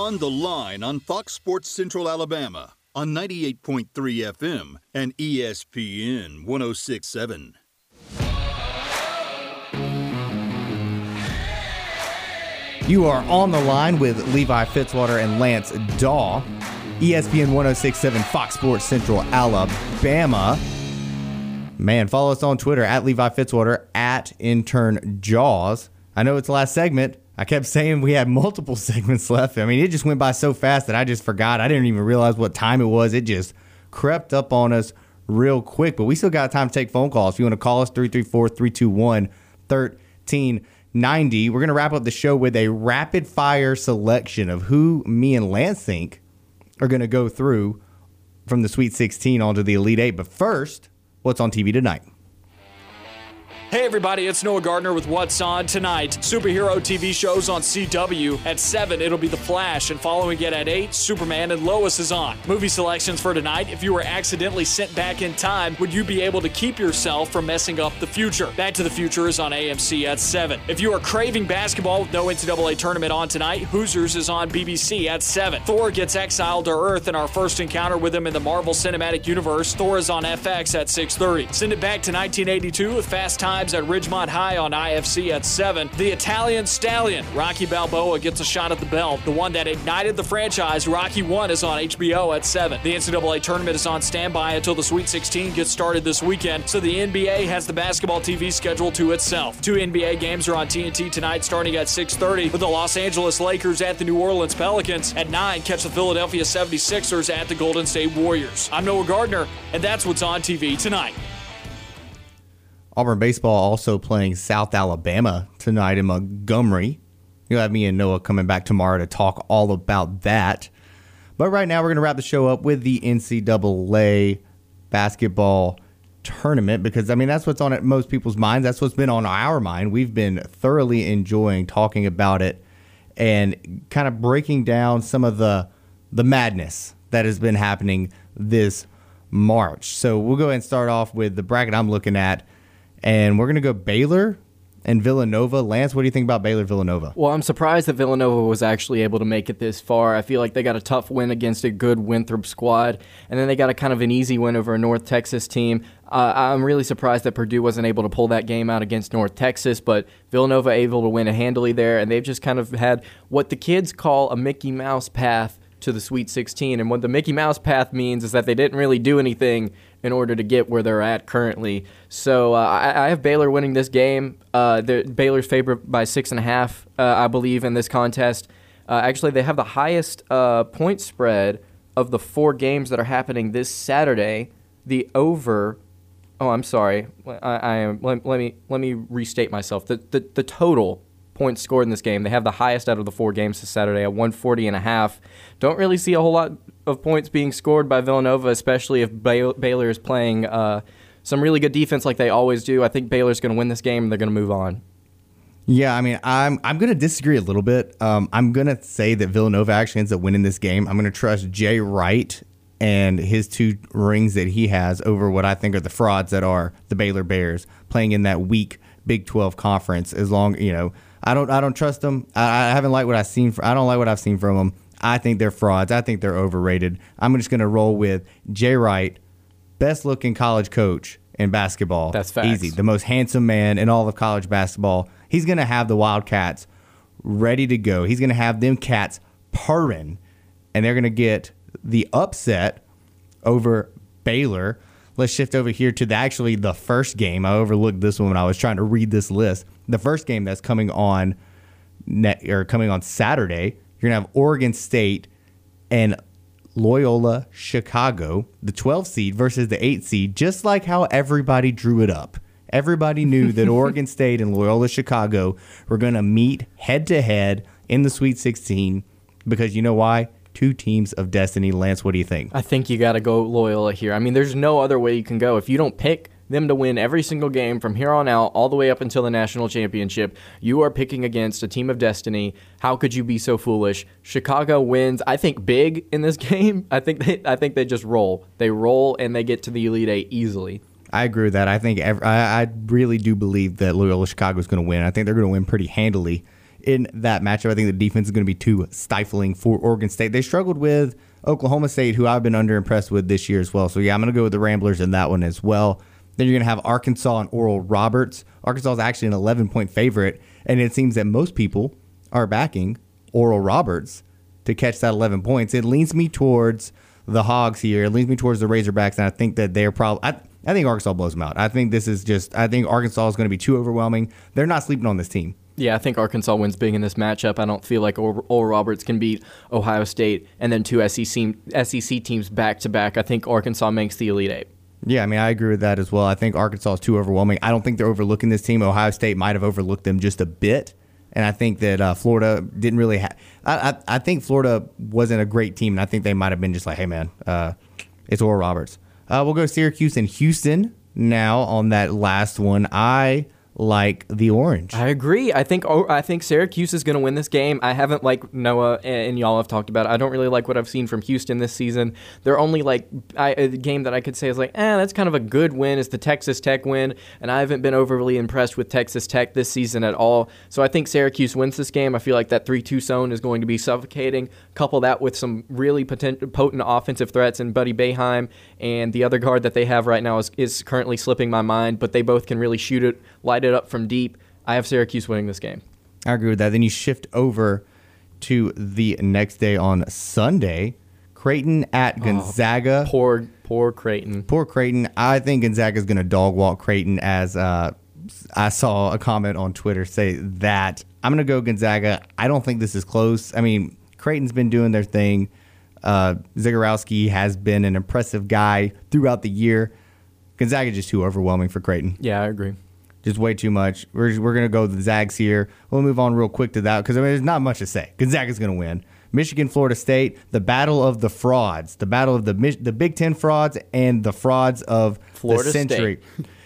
On the line on Fox Sports Central Alabama on 98.3 FM and ESPN 1067. You are on the line with Levi Fitzwater and Lance Dawe. ESPN 1067 Fox Sports Central Alabama. Man, follow us on Twitter at Levi Fitzwater at intern Jaws. I know it's the last segment. I kept saying we had multiple segments left. I mean, it just went by so fast that I just forgot. I didn't even realize what time it was. It just crept up on us real quick. But we still got time to take phone calls. If you want to call us, 334 321 1390. We're going to wrap up the show with a rapid fire selection of who me and Lance think are going to go through from the Sweet 16 onto the Elite Eight. But first, what's on TV tonight? Hey everybody, it's Noah Gardner with What's On Tonight. Superhero TV shows on CW. At 7, it'll be The Flash, and following it at 8, Superman and Lois is on. Movie selections for tonight if you were accidentally sent back in time, would you be able to keep yourself from messing up the future? Back to the Future is on AMC at 7. If you are craving basketball with no NCAA tournament on tonight, Hoosiers is on BBC at 7. Thor gets exiled to Earth in our first encounter with him in the Marvel Cinematic Universe. Thor is on FX at 6.30. Send it back to 1982 with Fast At Ridgemont High on IFC at 7. The Italian Stallion, Rocky Balboa gets a shot at the belt. The one that ignited the franchise, Rocky 1, is on HBO at 7. The NCAA tournament is on standby until the Sweet 16 gets started this weekend, so the NBA has the basketball TV schedule to itself. Two NBA games are on TNT tonight starting at 6.30 with the Los Angeles Lakers at the New Orleans Pelicans. At 9, catch the Philadelphia 76ers at the Golden State Warriors. I'm Noah Gardner, and that's what's on TV tonight. Auburn baseball also playing South Alabama tonight in Montgomery. You'll have me and Noah coming back tomorrow to talk all about that. But right now, we're going to wrap the show up with the NCAA basketball tournament because, I mean, that's what's on at most people's minds. That's what's been on our mind. We've been thoroughly enjoying talking about it and kind of breaking down some of the the madness that has been happening this March. So we'll go ahead and start off with the bracket I'm looking at, and we're gonna go Baylor and Villanova. Lance, what do you think about Baylor Villanova? Well, I'm surprised that Villanova was actually able to make it this far. I feel like they got a tough win against a good Winthrop squad, and then they got a kind of an easy win over a North Texas team. Uh, I'm really surprised that Purdue wasn't able to pull that game out against North Texas, but Villanova able to win it handily there, and they've just kind of had what the kids call a Mickey Mouse path to the Sweet 16. And what the Mickey Mouse path means is that they didn't really do anything in order to get where they're at currently. So uh, I, I, have Baylor winning this game. Uh, Baylor's favored by six and a half, uh, I believe, in this contest. Uh, actually, they have the highest uh, point spread of the four games that are happening this Saturday. The over. Oh, I'm sorry. I, I am. Let, let, me let me restate myself. The, the the total points scored in this game. They have the highest out of the four games this Saturday at 140 and a half. Don't really see a whole lot of points being scored by Villanova, especially if Baylor is playing uh, some really good defense like they always do. I think Baylor's going to win this game and they're going to move on. Yeah, I mean, I'm I'm going to disagree a little bit. Um, I'm going to say that Villanova actually ends up winning this game. I'm going to trust Jay Wright and his two rings that he has over what I think are the frauds that are the Baylor Bears playing in that weak Big 12 conference. As long you know, I don't I don't trust them. I, I haven't liked what I've seen. For, I don't like what I've seen from them. I think they're frauds. I think they're overrated. I'm just going to roll with Jay Wright, best looking college coach in basketball. That's facts. Easy. The most handsome man in all of college basketball. He's going to have the Wildcats ready to go. He's going to have them cats purring, and they're going to get the upset over Baylor. Let's shift over here to the, actually the first game. I overlooked this one when I was trying to read this list. The first game that's coming on net or coming on Saturday you're going to have Oregon State and Loyola Chicago, the 12 seed versus the 8 seed, just like how everybody drew it up. Everybody knew that Oregon State and Loyola Chicago were going to meet head to head in the Sweet 16 because you know why? Two teams of destiny. Lance, what do you think? I think you got to go Loyola here. I mean, there's no other way you can go. If you don't pick them to win every single game from here on out, all the way up until the national championship. You are picking against a team of destiny. How could you be so foolish? Chicago wins, I think, big in this game. I think they, I think they just roll. They roll and they get to the Elite Eight easily. I agree with that. I think every, I, I really do believe that Loyola Chicago is going to win. I think they're going to win pretty handily in that matchup. I think the defense is going to be too stifling for Oregon State. They struggled with Oklahoma State, who I've been under impressed with this year as well. So yeah, I'm going to go with the Ramblers in that one as well. Then you're going to have Arkansas and Oral Roberts. Arkansas is actually an 11 point favorite, and it seems that most people are backing Oral Roberts to catch that 11 points. It leans me towards the Hogs here. It leans me towards the Razorbacks, and I think that they're probably. I, I think Arkansas blows them out. I think this is just. I think Arkansas is going to be too overwhelming. They're not sleeping on this team. Yeah, I think Arkansas wins big in this matchup. I don't feel like Oral Roberts can beat Ohio State and then two SEC SEC teams back to back. I think Arkansas makes the Elite Eight. Yeah, I mean, I agree with that as well. I think Arkansas is too overwhelming. I don't think they're overlooking this team. Ohio State might have overlooked them just a bit. And I think that uh, Florida didn't really have. I, I, I, think Florida wasn't a great team, and I think they might have been just like, hey, man, uh, it's Oral Roberts. Uh, we'll go Syracuse and Houston now on that last one. I like the orange. I agree. I think oh, I think Syracuse is going to win this game. I haven't like Noah and y'all have talked about. It. I don't really like what I've seen from Houston this season. They're only like I, a game that I could say is like, eh, that's kind of a good win. Is the Texas Tech win, and I haven't been overly impressed with Texas Tech this season at all. So I think Syracuse wins this game. I feel like that three-two zone is going to be suffocating. Couple that with some really potent, potent offensive threats in Buddy Boeheim and the other guard that they have right now is, is currently slipping my mind, but they both can really shoot it, light it up from deep. I have Syracuse winning this game. I agree with that. Then you shift over to the next day on Sunday. Creighton at oh, Gonzaga. Oh, poor, poor Creighton. Poor Creighton. I think Gonzaga is going to dog walk Creighton. As uh, I saw a comment on Twitter say that I'm going to go Gonzaga. I don't think this is close. I mean, Creighton's been doing their thing. Uh, Zegarowski has been an impressive guy throughout the year. Gonzaga just too overwhelming for Creighton. Yeah, I agree just way too much. We're, we're going to go the Zags here. We'll move on real quick to that because I mean, there's not much to say. Gonzaga's going to win. Michigan, Florida State, the battle of the frauds, the battle of the the Big Ten frauds and the frauds of Florida the century.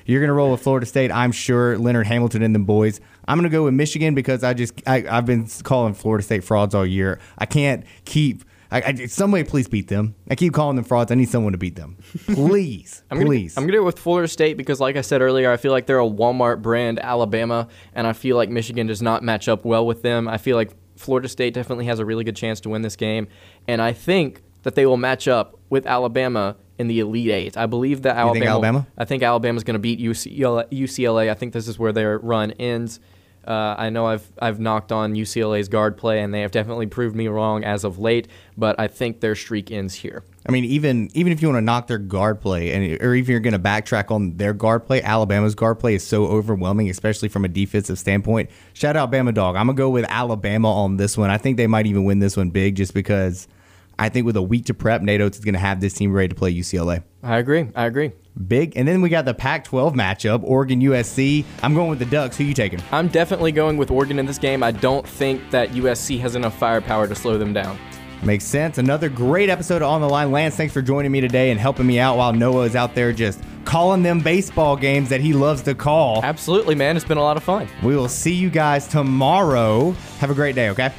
You're going to roll with Florida State, I'm sure. Leonard Hamilton and the boys. I'm going to go with Michigan because I just I, I've been calling Florida State frauds all year. I can't keep I, I, somebody please beat them. I keep calling them frauds. I need someone to beat them. Please, I'm gonna, please. I'm gonna go with Florida State because, like I said earlier, I feel like they're a Walmart brand Alabama, and I feel like Michigan does not match up well with them. I feel like Florida State definitely has a really good chance to win this game, and I think that they will match up with Alabama in the Elite Eight. I believe that Alabama. think Alabama? I think Alabama's going to beat UCLA, UCLA. I think this is where their run ends. Uh, I know I've I've knocked on UCLA's guard play, and they have definitely proved me wrong as of late. But I think their streak ends here. I mean, even even if you want to knock their guard play, and or even you're going to backtrack on their guard play, Alabama's guard play is so overwhelming, especially from a defensive standpoint. Shout out Bama dog. I'm gonna go with Alabama on this one. I think they might even win this one big, just because I think with a week to prep, Nate Oats is going to have this team ready to play UCLA. I agree. I agree. Big, and then we got the Pac-12 matchup, Oregon USC. I'm going with the Ducks. Who you taking? I'm definitely going with Oregon in this game. I don't think that USC has enough firepower to slow them down. Makes sense. Another great episode On the Line. Lance, thanks for joining me today and helping me out while Noah is out there just calling them baseball games that he loves to call. Absolutely, man. It's been a lot of fun. We will see you guys tomorrow. Have a great day, okay?